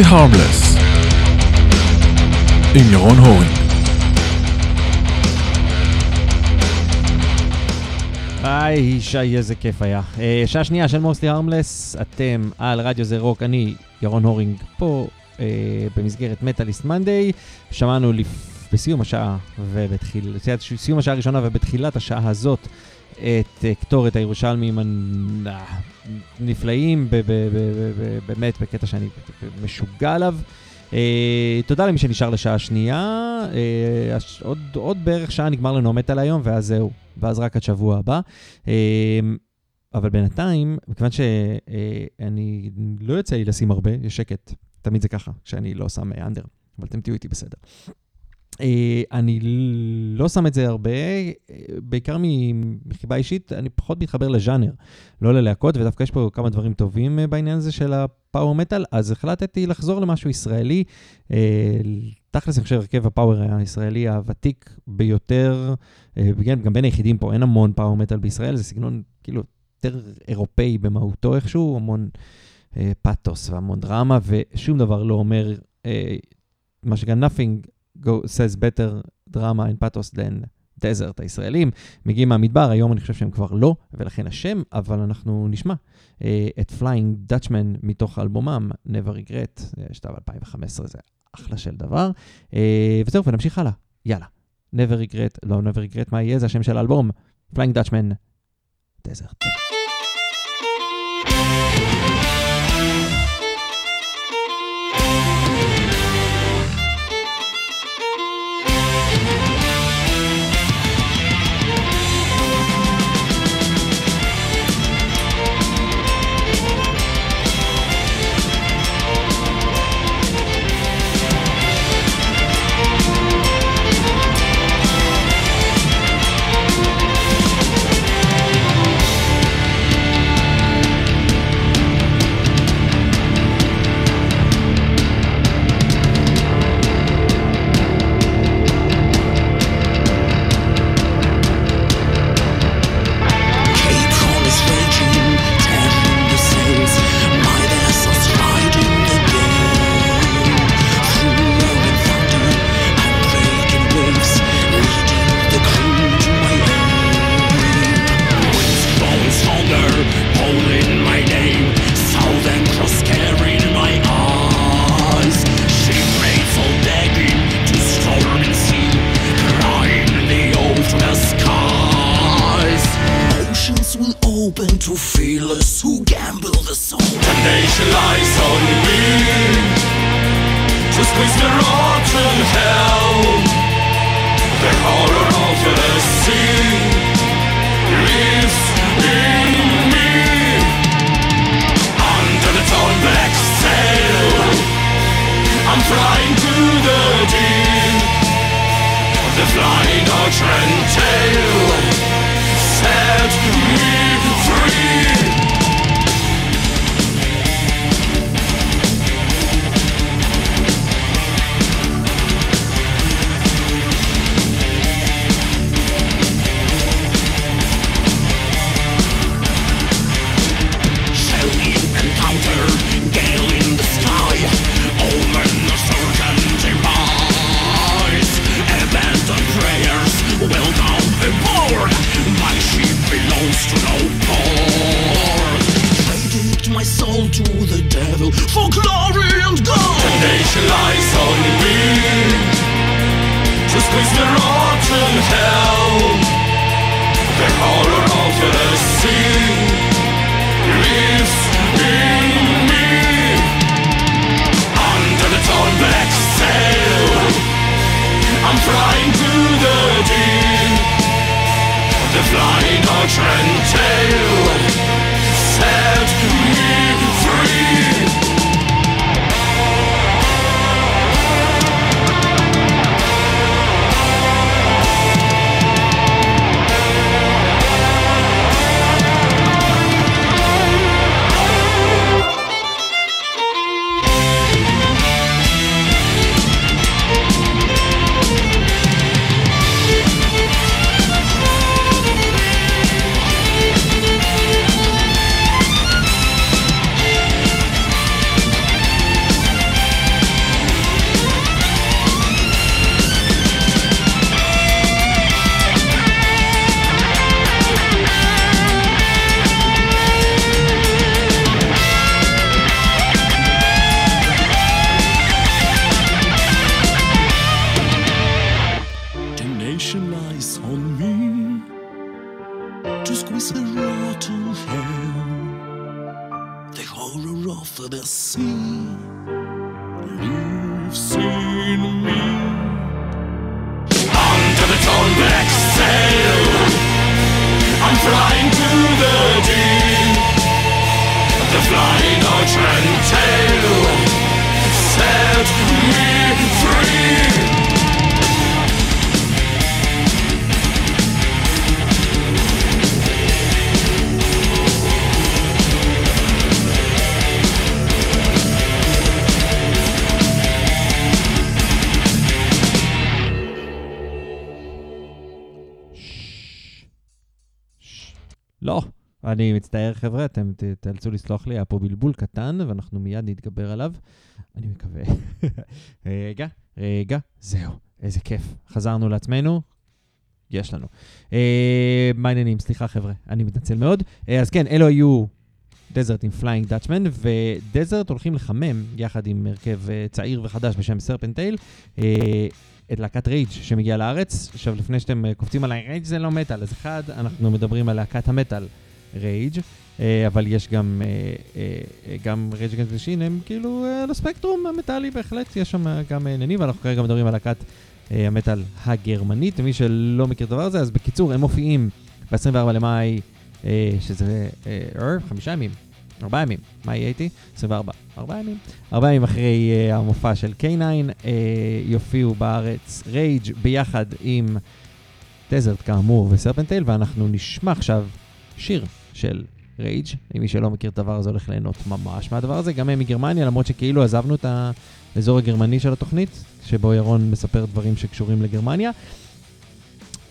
mostly harmless. עם ירון הורינג. היי, שי, איזה כיף היה. אה, שעה שנייה של מוסטי הרמלס, אתם על רדיו זה רוק, אני ירון הורינג פה אה, במסגרת מטאליסט מנדיי. שמענו לפ... בסיום השעה ובתחיל... סיום השעה הראשונה ובתחילת השעה הזאת את אה, קטורת הירושלמים הנפלאים, באמת בקטע שאני משוגע עליו. אה, תודה למי שנשאר לשעה שנייה, אה, הש- עוד, עוד בערך שעה נגמר לנו המטאל היום, ואז זהו, ואז רק עד שבוע הבא. אה, אבל בינתיים, מכיוון שאני לא יוצא לי לשים הרבה, יש שקט, תמיד זה ככה, כשאני לא שם אנדר, אבל אתם תהיו איתי בסדר. אה, אני לא שם את זה הרבה, אה, בעיקר מחיבה אישית, אני פחות מתחבר לז'אנר, לא ללהקות, ודווקא יש פה כמה דברים טובים אה, בעניין הזה של הפאוור מטאל, אז החלטתי לחזור למשהו ישראלי. תכלס, אני חושב, הרכב הפאוור הישראלי הוותיק ביותר, גם בין היחידים פה, אין המון פאוור מטאל בישראל, זה סגנון כאילו יותר אירופאי במהותו איכשהו, המון אה, פאתוס והמון דרמה, ושום דבר לא אומר, אה, מה שגם nothing go, says better drama and pathos than desert הישראלים. מגיעים מהמדבר, היום אני חושב שהם כבר לא, ולכן השם, אבל אנחנו נשמע אה, את Flying Dutchman מתוך אלבומם, Never Regret, אה, שטב 2015, זה אחלה של דבר. אה, וזהו, ונמשיך הלאה, יאללה. Never Regret, לא Never Regret, מה יהיה? זה השם של האלבום, Flying Dutchman, Desert. אני מצטער, חבר'ה, אתם תאלצו לסלוח לי, היה פה בלבול קטן, ואנחנו מיד נתגבר עליו. אני מקווה. רגע, רגע, זהו, איזה כיף. חזרנו לעצמנו, יש לנו. אה, מה העניינים? סליחה, חבר'ה, אני מתנצל מאוד. אה, אז כן, אלו היו Desert עם Flying Dutchman, ו Desert הולכים לחמם, יחד עם הרכב אה, צעיר וחדש בשם סרפנטייל, אה, את להקת Rage שמגיעה לארץ. עכשיו, לפני שאתם אה, קופצים עליי, Rage זה לא מטאל, אז אחד, אנחנו מדברים על להקת המטאל רייג', אה, אבל יש גם, אה, אה, גם רייג' אגנס ושין, הם כאילו על הספקטרום המטאלי בהחלט, יש שם גם עניינים, ואנחנו כרגע מדברים על להקת המטאל הגרמנית, למי שלא מכיר את הדבר הזה, אז בקיצור, הם מופיעים ב-24 למאי, שזה חמישה ימים, ארבעה ימים, מה יהיה איתי? 24, ארבעה ימים. ארבעה ימים אחרי אה, המופע של K9, אה, יופיעו בארץ רייג' ביחד עם Desert כאמור וסרפנטייל, ואנחנו נשמע עכשיו שיר של Rage. אם מי שלא מכיר את הדבר הזה הולך ליהנות ממש מהדבר הזה, גם הם מגרמניה, למרות שכאילו עזבנו את האזור הגרמני של התוכנית, שבו ירון מספר דברים שקשורים לגרמניה,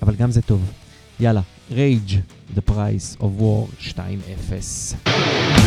אבל גם זה טוב. יאללה, Rage The Price of War 2.0.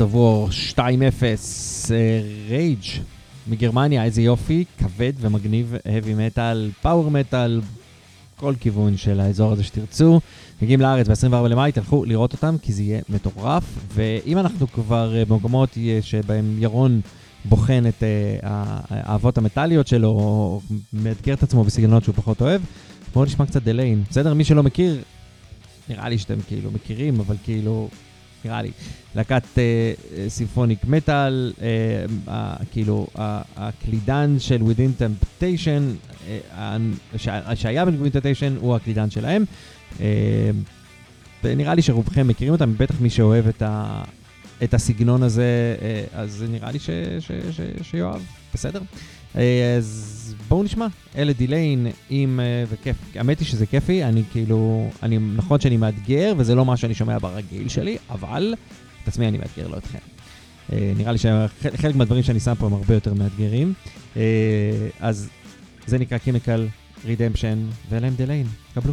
Price of War 2-0, רייג' מגרמניה, איזה יופי, כבד ומגניב, heavy metal, power metal, כל כיוון של האזור הזה שתרצו. מגיעים לארץ ב-24 למאי, תלכו לראות אותם, כי זה יהיה מטורף. ואם אנחנו כבר אה, במקומות שבהם ירון בוחן את אה, האהבות המטאליות שלו, או מאתגר את עצמו בסגנונות שהוא פחות אוהב, בואו נשמע קצת דליין. בסדר? מי שלא מכיר, נראה לי שאתם כאילו מכירים, אבל כאילו, נראה לי. להקת אה, אה, סימפוניק מטאל, אה, כאילו, הקלידן של Within Temptation, שהיה ב-Within Temptation הוא הקלידן שלהם. אה, ונראה לי שרובכם מכירים אותם, בטח מי שאוהב את, ה, את הסגנון הזה, אז נראה לי ש, ש, ש, שיואב, בסדר? אז בואו נשמע, אלה Delain עם, אה, וכיף, האמת היא שזה כיפי, אני כאילו, אני, נכון שאני מאתגר, וזה לא מה שאני שומע ברגיל שלי, אבל את עצמי אני מאתגר, לא אתכם. אה, נראה לי שחלק מהדברים שאני שם פה הם הרבה יותר מאתגרים. אה, אז זה נקרא Chemical Redemption, ואלה הם Delain, קבלו.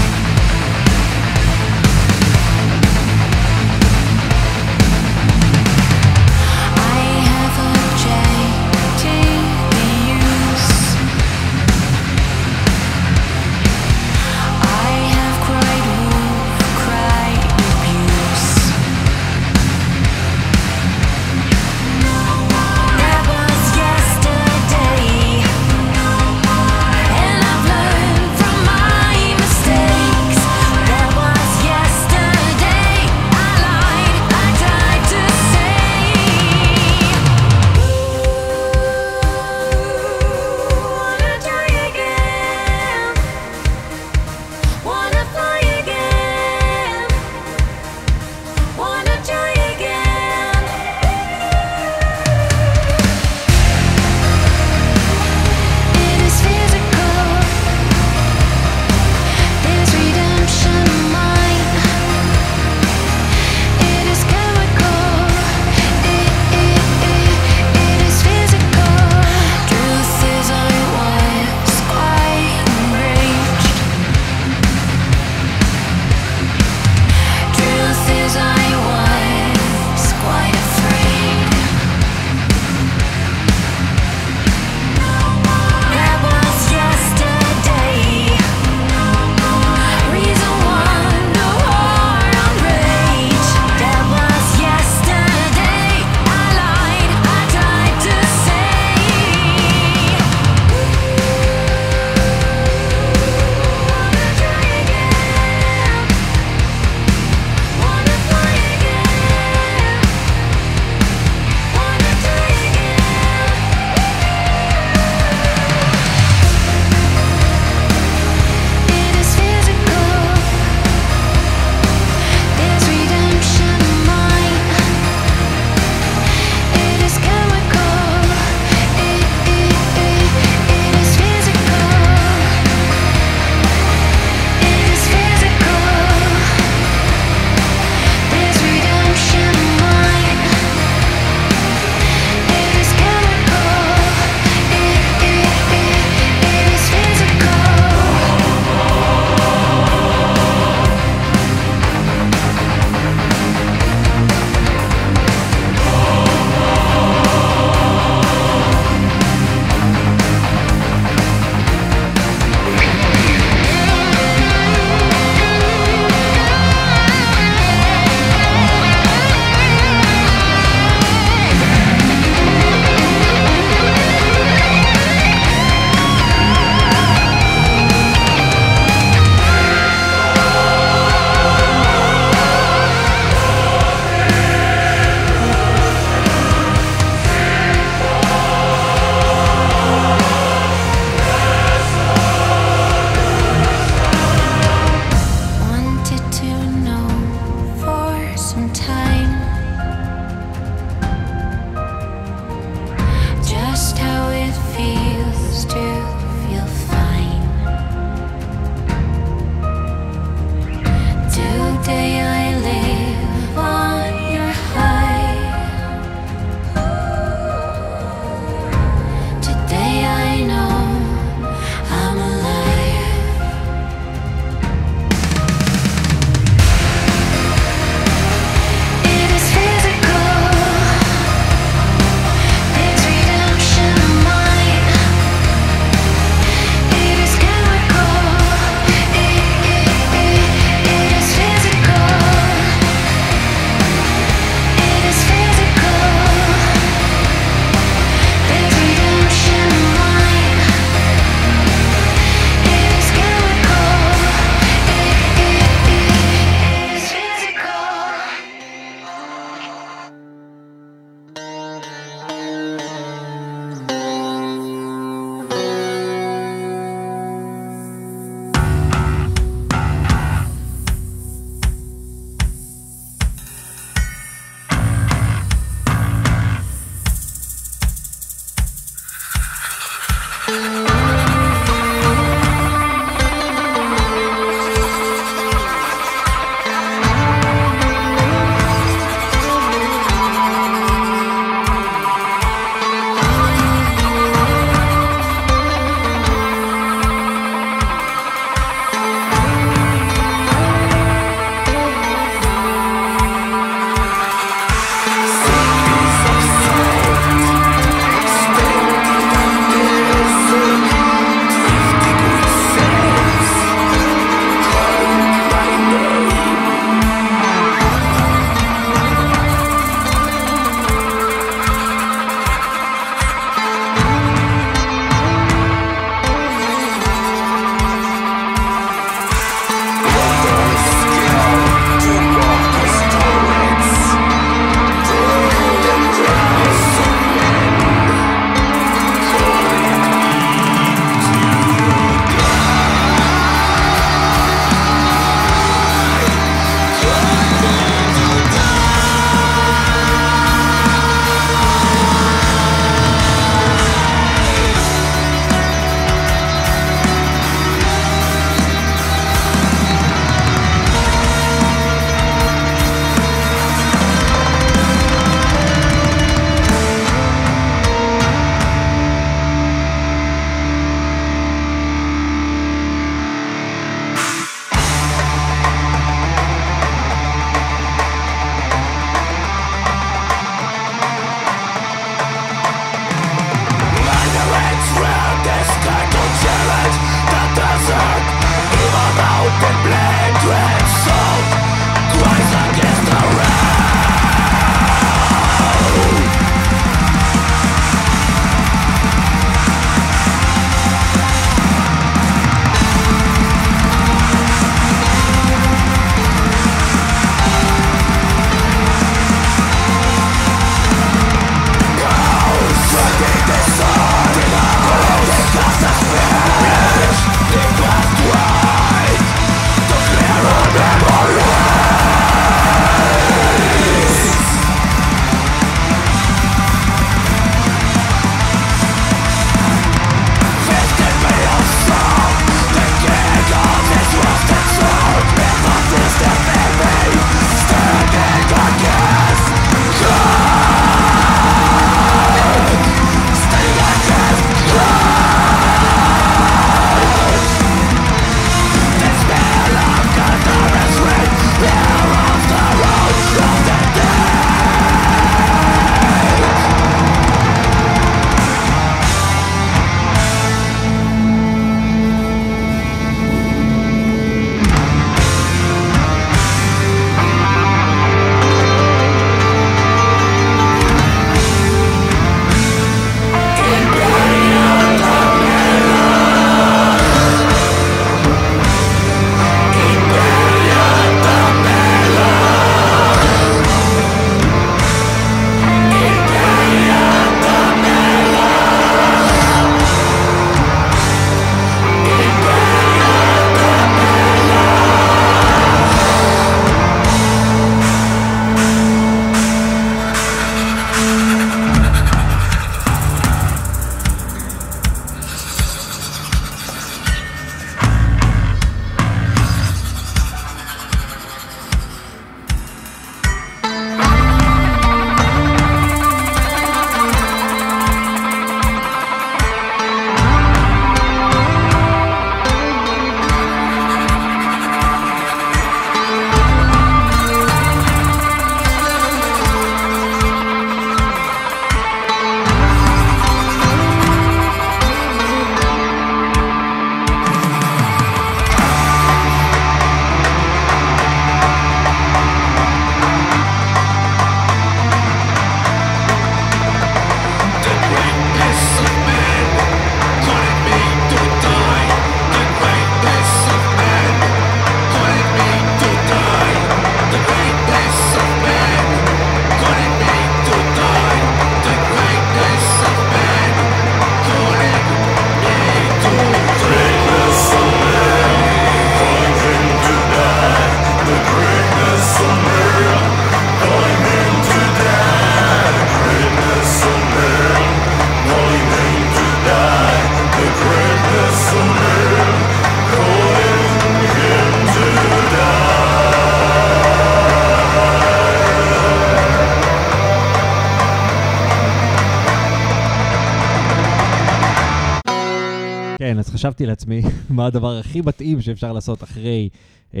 חשבתי לעצמי, מה הדבר הכי מתאים שאפשר לעשות אחרי, אה,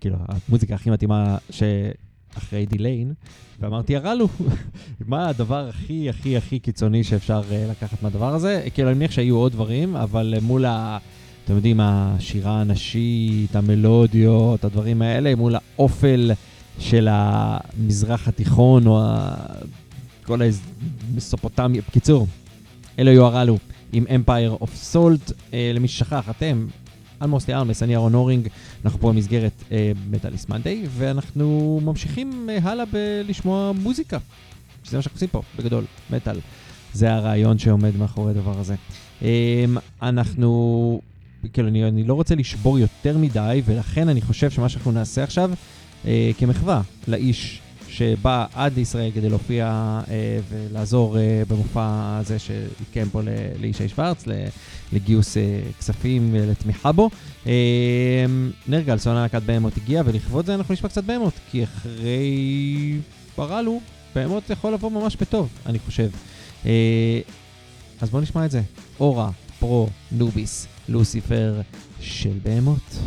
כאילו, המוזיקה הכי מתאימה שאחרי Delain, ואמרתי, Arallu, מה הדבר הכי הכי הכי קיצוני שאפשר אה, לקחת מהדבר הזה? כאילו, אני מניח שהיו עוד דברים, אבל אה, מול ה... אתם יודעים, השירה הנשית, המלודיות, הדברים האלה, מול האופל של המזרח התיכון, או ה... כל המסופוטמיה. בקיצור, אלו היו הרלו עם Empire of Salt. אה, למי ששכח, אתם, אלמוסטי ארמס, אני אהרון הורינג, אנחנו פה במסגרת מטאליסט מנדי, ואנחנו ממשיכים אה, הלאה בלשמוע מוזיקה. שזה מה שאנחנו עושים פה, בגדול, מטאל. זה הרעיון שעומד מאחורי הדבר הזה. אה, אנחנו, כאילו, אני, אני לא רוצה לשבור יותר מדי, ולכן אני חושב שמה שאנחנו נעשה עכשיו, אה, כמחווה לאיש שבא עד לישראל כדי להופיע אה, ולעזור אה, במופע הזה שהתקיים פה לישי שוורץ, לגיוס אה, כספים אה, לתמיכה בו. אה, נר גלסון להקת בהמות הגיע, ולכבוד זה אנחנו נשמע קצת בהמות, כי אחרי פרלו, בהמות יכול לבוא ממש בטוב, אני חושב. אה, אז בואו נשמע את זה. אורה, פרו, נוביס, לוסיפר של בהמות.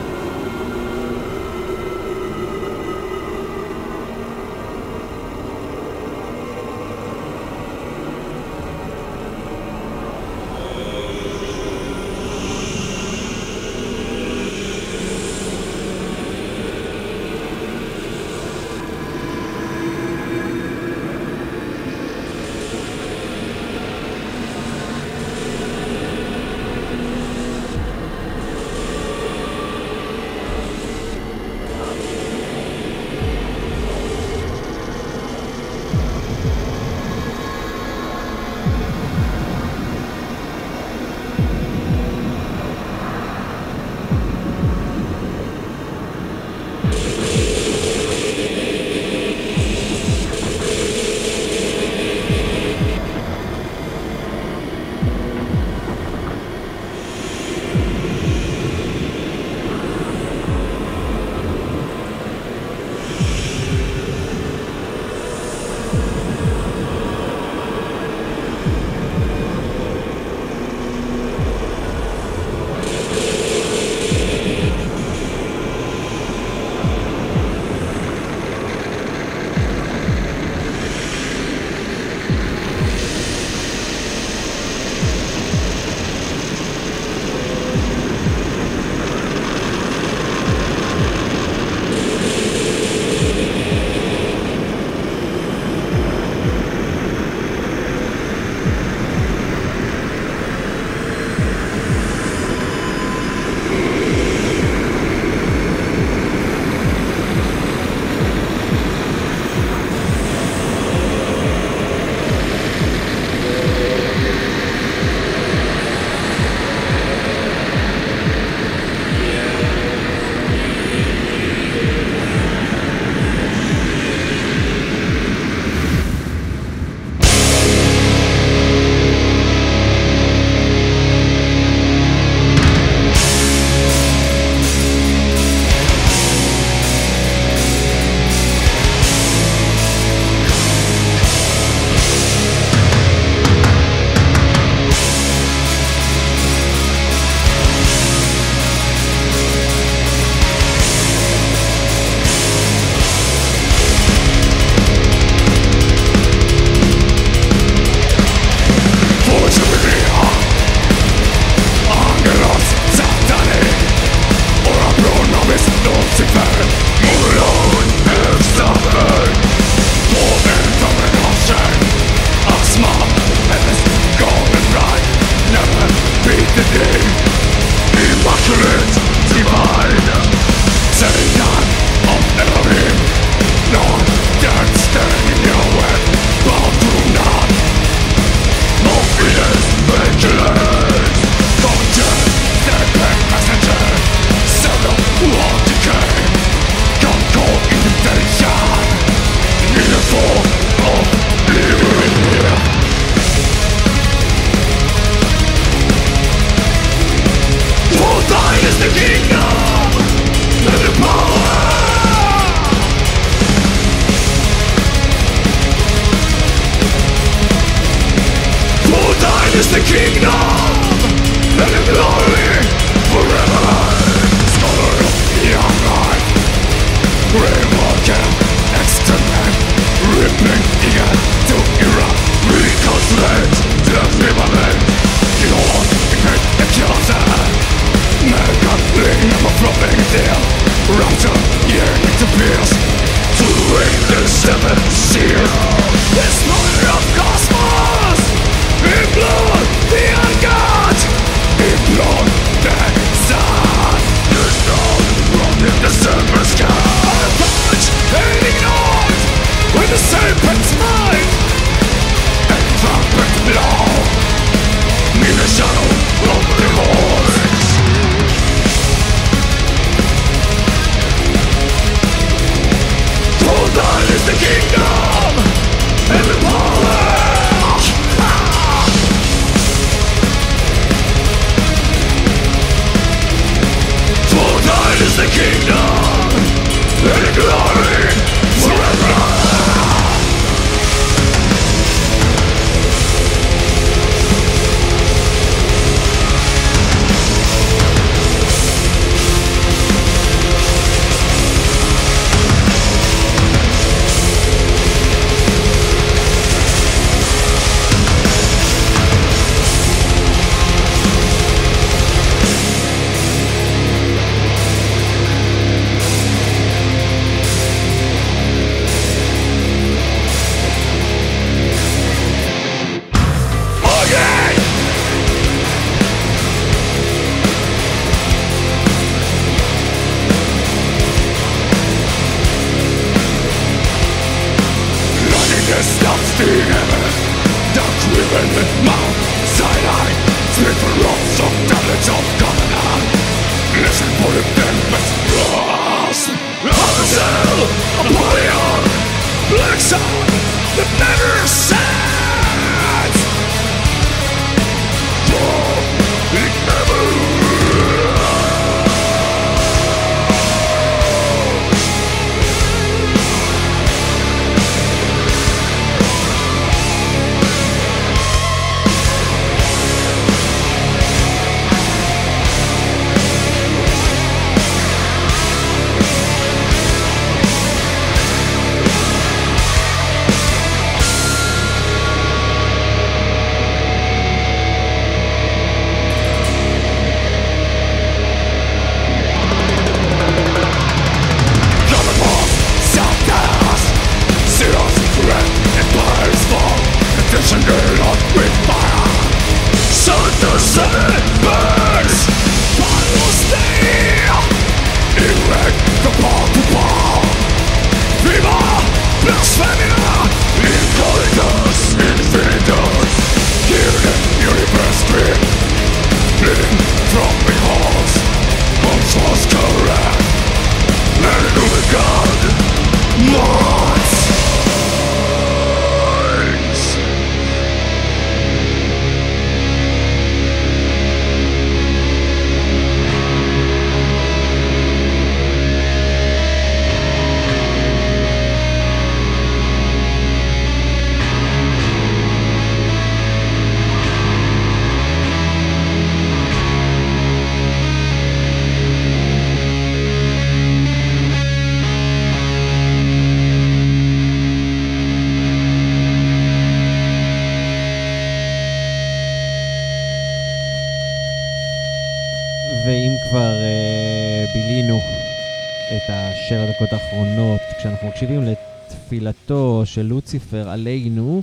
השבע דקות האחרונות, כשאנחנו מקשיבים לתפילתו של לוציפר עלינו,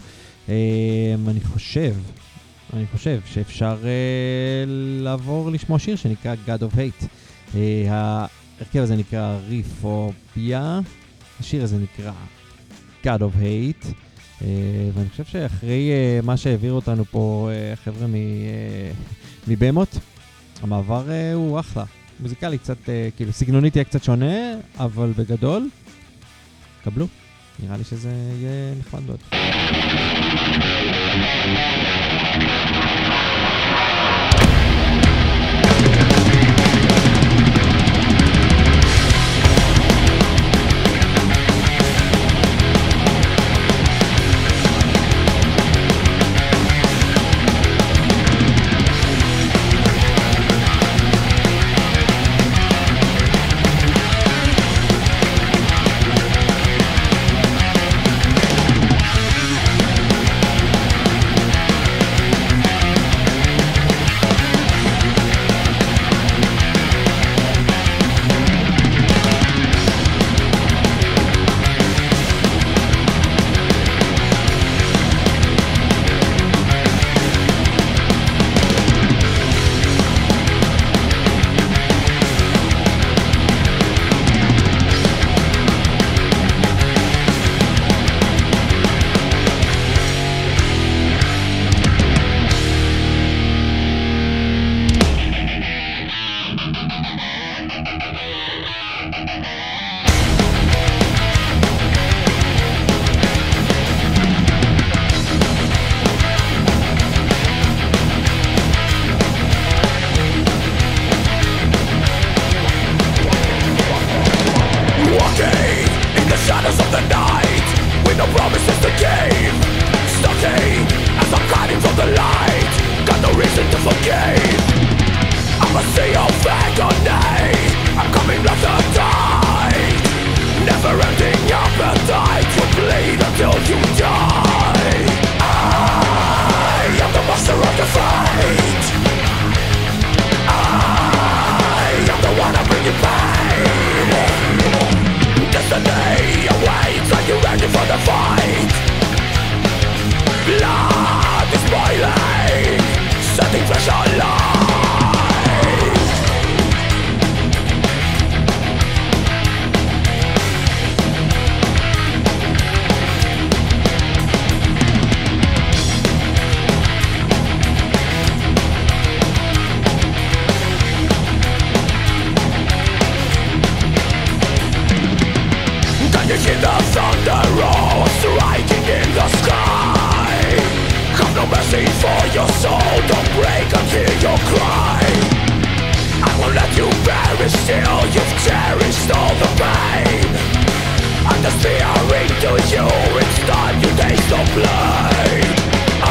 אה, אני חושב, אני חושב שאפשר אה, לעבור לשמוע שיר שנקרא God of Hate. אה, ההרכב הזה נקרא ריפוביה, השיר הזה נקרא God of Hate. אה, ואני חושב שאחרי אה, מה שהעביר אותנו פה חבר'ה מ- אה, מבהמות, המעבר הוא אחלה. מוזיקלי קצת, אה, כאילו, סגנונית יהיה קצת שונה, אבל בגדול, קבלו. נראה לי שזה יהיה נחמד מאוד. Taste blame I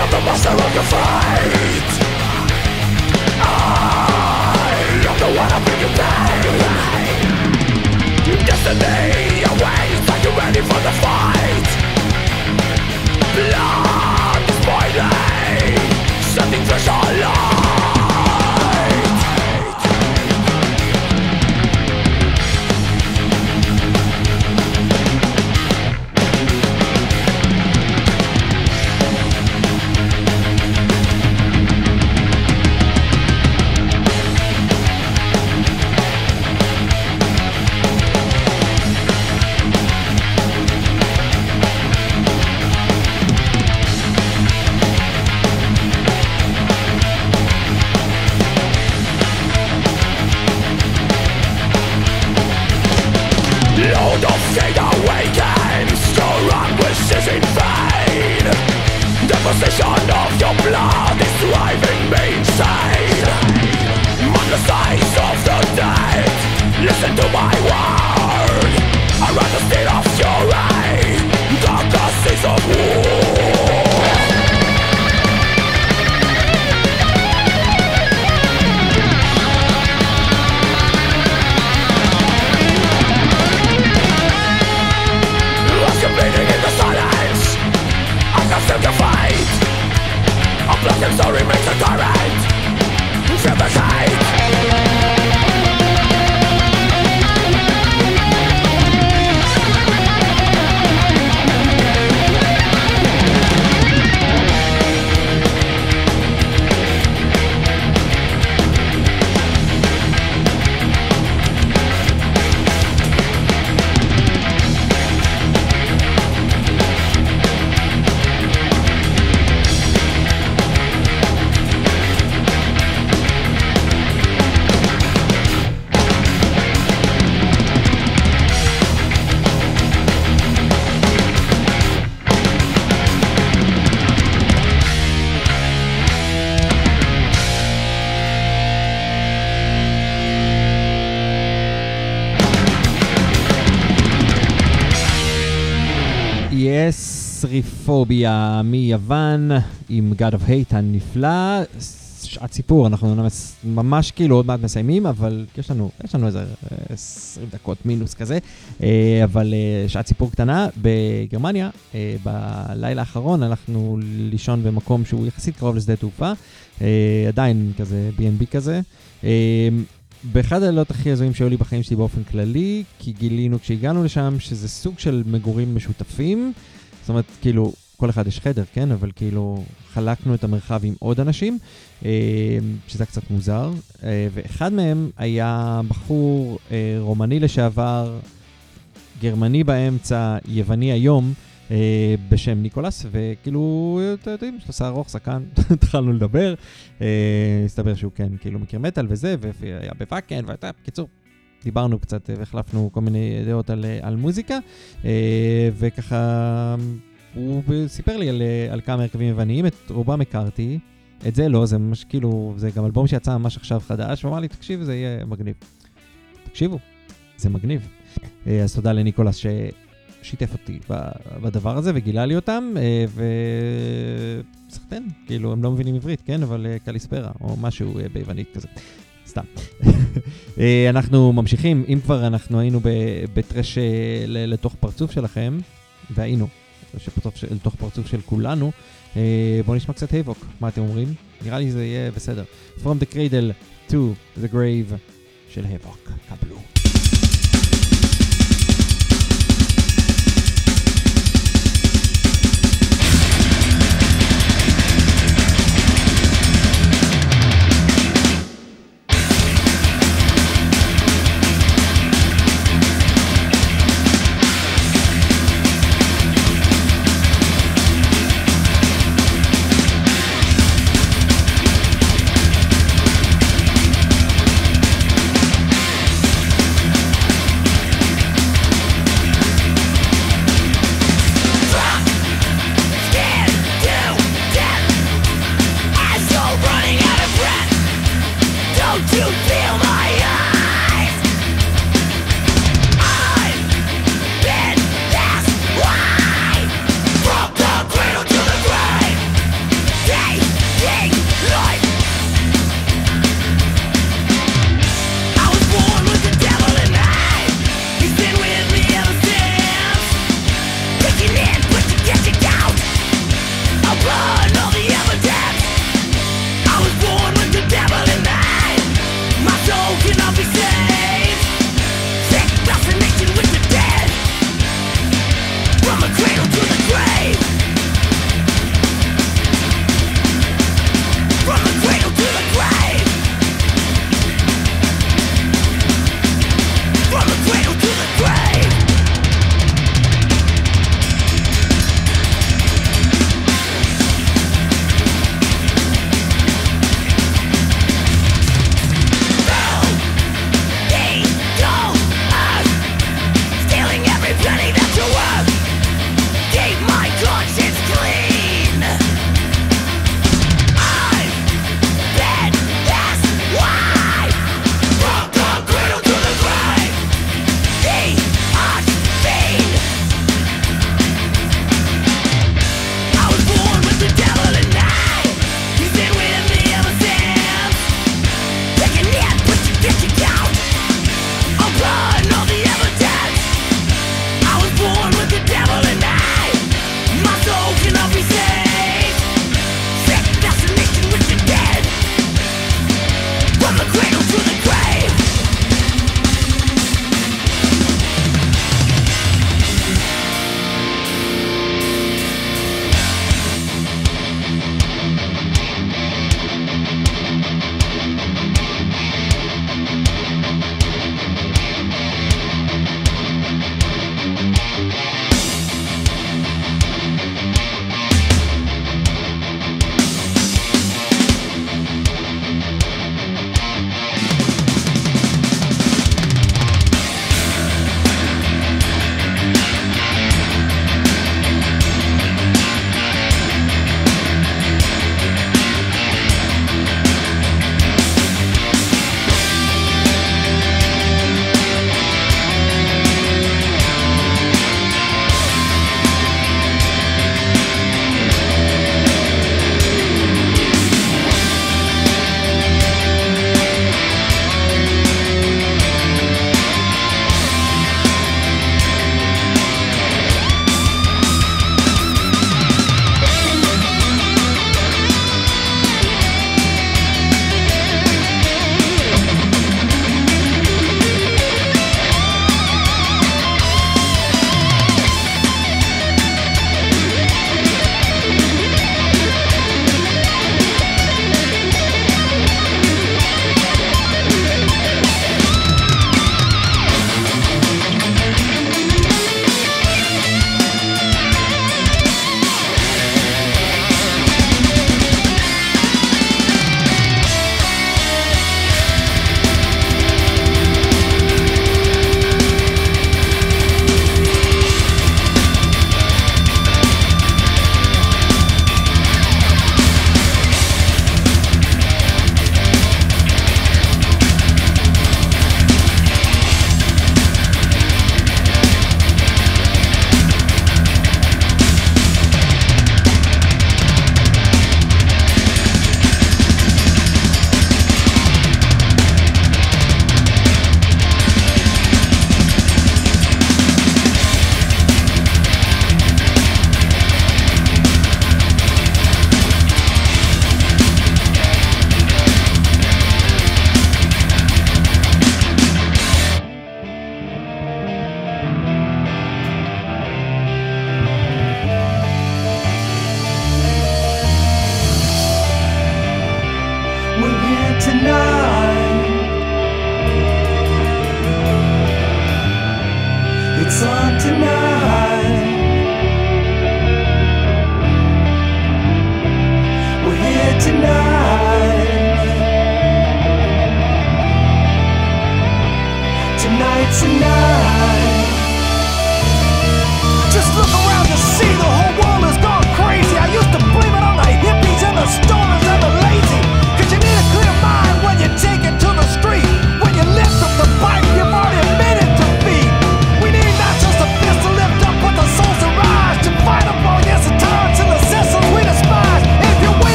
am the master of your fate I am the one who bring you pain Destiny awaits Are you ready for the fight? יס, ריפוביה מיוון, עם God of Hate הנפלא. שעת סיפור, אנחנו ממש כאילו עוד מעט מסיימים, אבל יש לנו, יש לנו איזה אה, 20 דקות מינוס כזה. אה, אבל אה, שעת סיפור קטנה, בגרמניה, אה, בלילה האחרון הלכנו לישון במקום שהוא יחסית קרוב לשדה תעופה, אה, עדיין כזה B&B כזה. אה, באחד הלילות הכי הזויים שהיו לי בחיים שלי באופן כללי, כי גילינו כשהגענו לשם שזה סוג של מגורים משותפים. זאת אומרת, כאילו, כל אחד יש חדר, כן? אבל כאילו, חלקנו את המרחב עם עוד אנשים, אה, שזה היה קצת מוזר. אה, ואחד מהם היה בחור אה, רומני לשעבר, גרמני באמצע, יווני היום, בשם ניקולס, וכאילו, אתם יודעים, יש לו שיער ארוך, זקן, התחלנו לדבר, הסתבר שהוא כן, כאילו מכיר מטאל וזה, והיה בוואקן, ואתה, בקיצור, דיברנו קצת אה, והחלפנו כל מיני דעות על, אה, על מוזיקה, אה, וככה, הוא סיפר לי על, על כמה הרכבים יווניים, את רובם הכרתי, את זה לא, זה ממש כאילו, זה גם אלבום שיצא ממש עכשיו חדש, הוא אמר לי, תקשיב, זה יהיה מגניב. תקשיבו, זה מגניב. אז תודה לניקולס ששיתף אותי בדבר הזה וגילה לי אותם, וסחטיין, כאילו, הם לא מבינים עברית, כן? אבל קליספרה, או משהו ביוונית כזה. סתם. אה, אנחנו ממשיכים, אם כבר אנחנו היינו בטרש אה, לתוך פרצוף שלכם, והיינו, לתוך פרצוף של כולנו, אה, בואו נשמע קצת היבוק, מה אתם אומרים? נראה לי זה יהיה בסדר. From the cradle to the grave של היבוק, קבלו.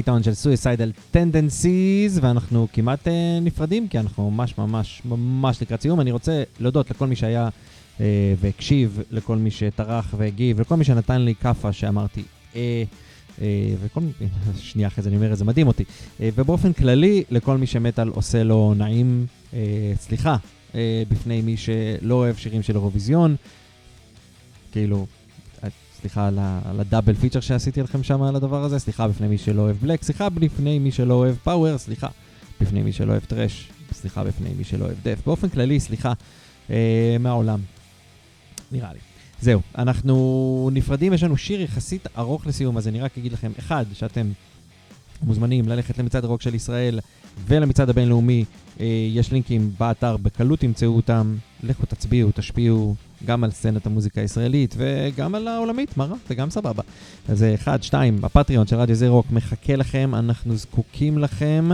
On של Suicidal Tendencies, ואנחנו כמעט אה, נפרדים, כי אנחנו ממש ממש ממש לקראת סיום. אני רוצה להודות לכל מי שהיה אה, והקשיב, לכל מי שטרח והגיב, לכל מי שנתן לי כאפה שאמרתי אה, אה, וכל מי, שנייה אחרי זה אני אומר זה, מדהים אותי. אה, ובאופן כללי, לכל מי שמטאל עושה לו נעים, אה, סליחה, אה, בפני מי שלא אוהב שירים של אירוויזיון, כאילו, סליחה על, על הדאבל פיצ'ר שעשיתי לכם שם על הדבר הזה, סליחה בפני מי שלא אוהב בלק, סליחה בפני מי שלא אוהב פאוור, סליחה בפני מי שלא אוהב טרש, סליחה בפני מי שלא אוהב דף. באופן כללי, סליחה אה, מהעולם, נראה לי. זהו, אנחנו נפרדים, יש לנו שיר יחסית ארוך לסיום, אז אני רק אגיד לכם, אחד, שאתם מוזמנים ללכת למצעד הרוק של ישראל ולמצעד הבינלאומי, יש לינקים באתר, בקלות תמצאו אותם, לכו תצביעו, תשפיעו גם על סצנת המוזיקה הישראלית וגם על העולמית, מה רע? זה גם סבבה. אז זה אחד, שתיים, הפטריון של רדיו זה רוק מחכה לכם, אנחנו זקוקים לכם.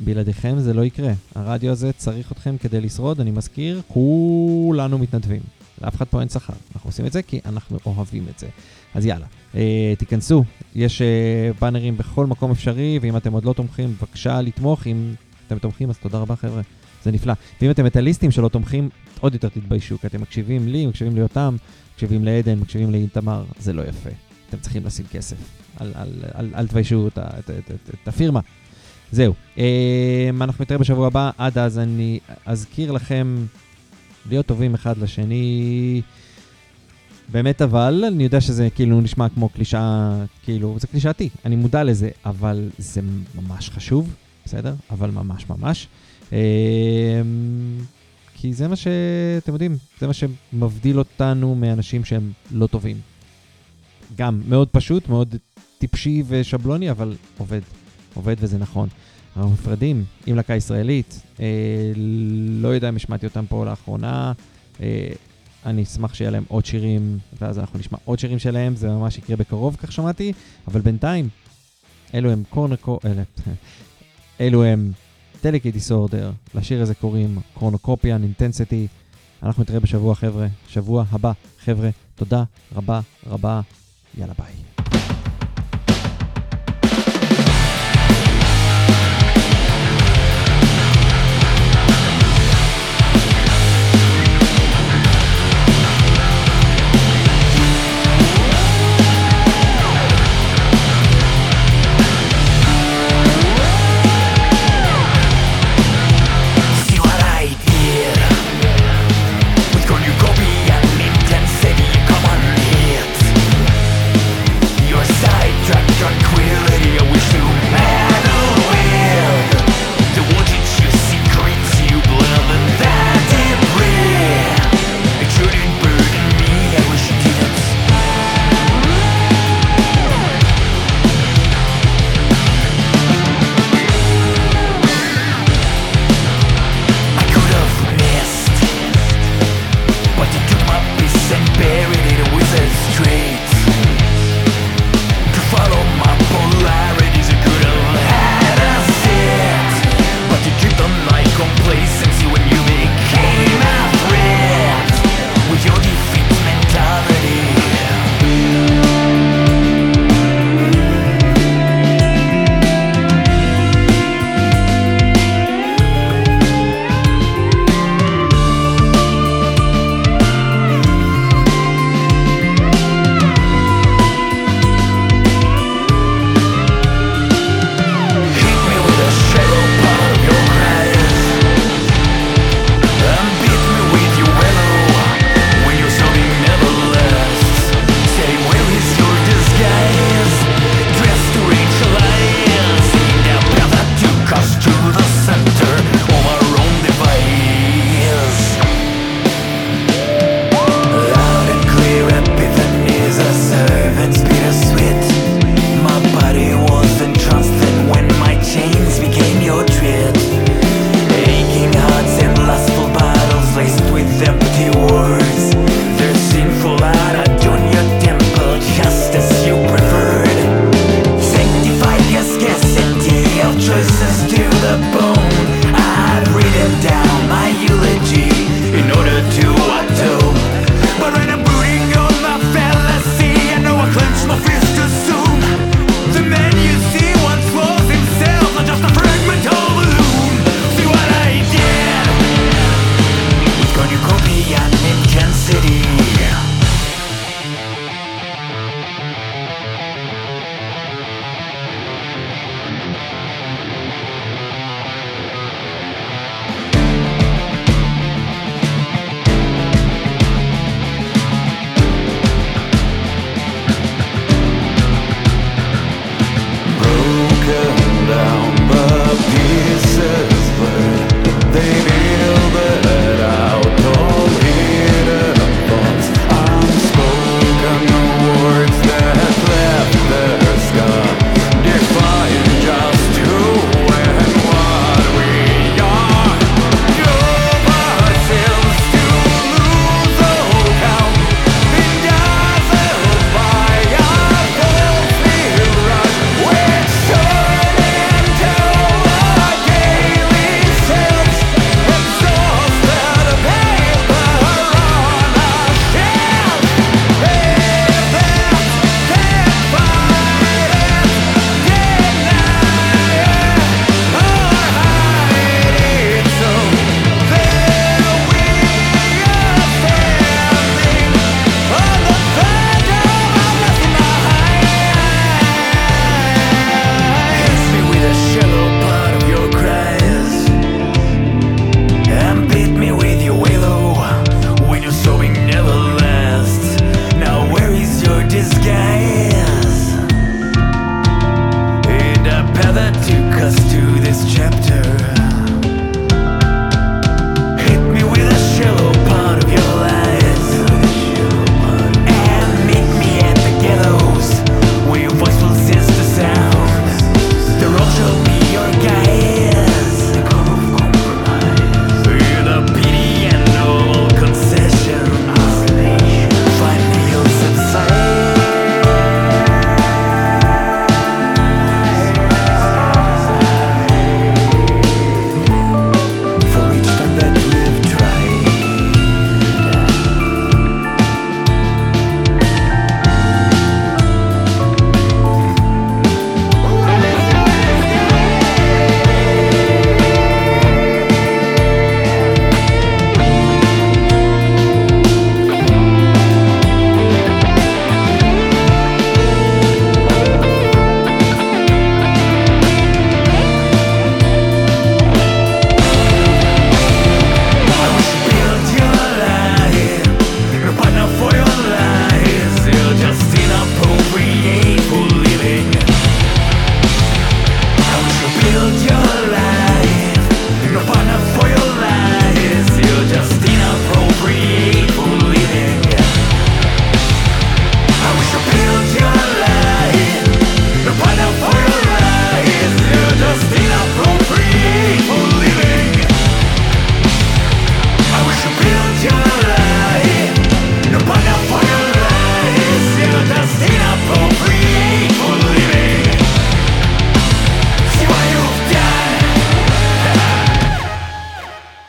בלעדיכם זה לא יקרה. הרדיו הזה צריך אתכם כדי לשרוד, אני מזכיר, כולנו מתנדבים. לאף אחד פה אין שכר. אנחנו עושים את זה כי אנחנו אוהבים את זה. אז יאללה, אה, תיכנסו, יש אה, באנרים בכל מקום אפשרי, ואם אתם עוד לא תומכים, בבקשה לתמוך. אם אתם תומכים, אז תודה רבה חבר'ה, זה נפלא. ואם אתם מטאליסטים שלא תומכים, עוד יותר תתביישו, כי אתם מקשיבים לי, מקשיבים ליותם, מקשיבים לעדן, מקשיבים לאיתמר, זה לא יפה. אתם צריכים לשים כסף. אל, תביישו את, את, את, את, את הפירמה. זהו, אה, אנחנו נתראה בשבוע הבא, עד אז אני אזכיר לכם להיות טובים אחד לשני. באמת אבל, אני יודע שזה כאילו נשמע כמו קלישאה, כאילו, זה קלישאתי, אני מודע לזה, אבל זה ממש חשוב, בסדר? אבל ממש ממש. אה, כי זה מה שאתם יודעים, זה מה שמבדיל אותנו מאנשים שהם לא טובים. גם מאוד פשוט, מאוד טיפשי ושבלוני, אבל עובד. עובד וזה נכון. אנחנו נפרדים עם להקה ישראלית, אה, לא יודע אם השמעתי אותם פה לאחרונה, אה, אני אשמח שיהיה להם עוד שירים, ואז אנחנו נשמע עוד שירים שלהם, זה ממש יקרה בקרוב, כך שמעתי, אבל בינתיים, אלו הם קורנקו... אלה, אלו הם דליקי דיסורדר, לשיר הזה קוראים קרונוקופיאן אינטנסיטי. אנחנו נתראה בשבוע חבר'ה, שבוע הבא חבר'ה, תודה רבה רבה, יאללה ביי.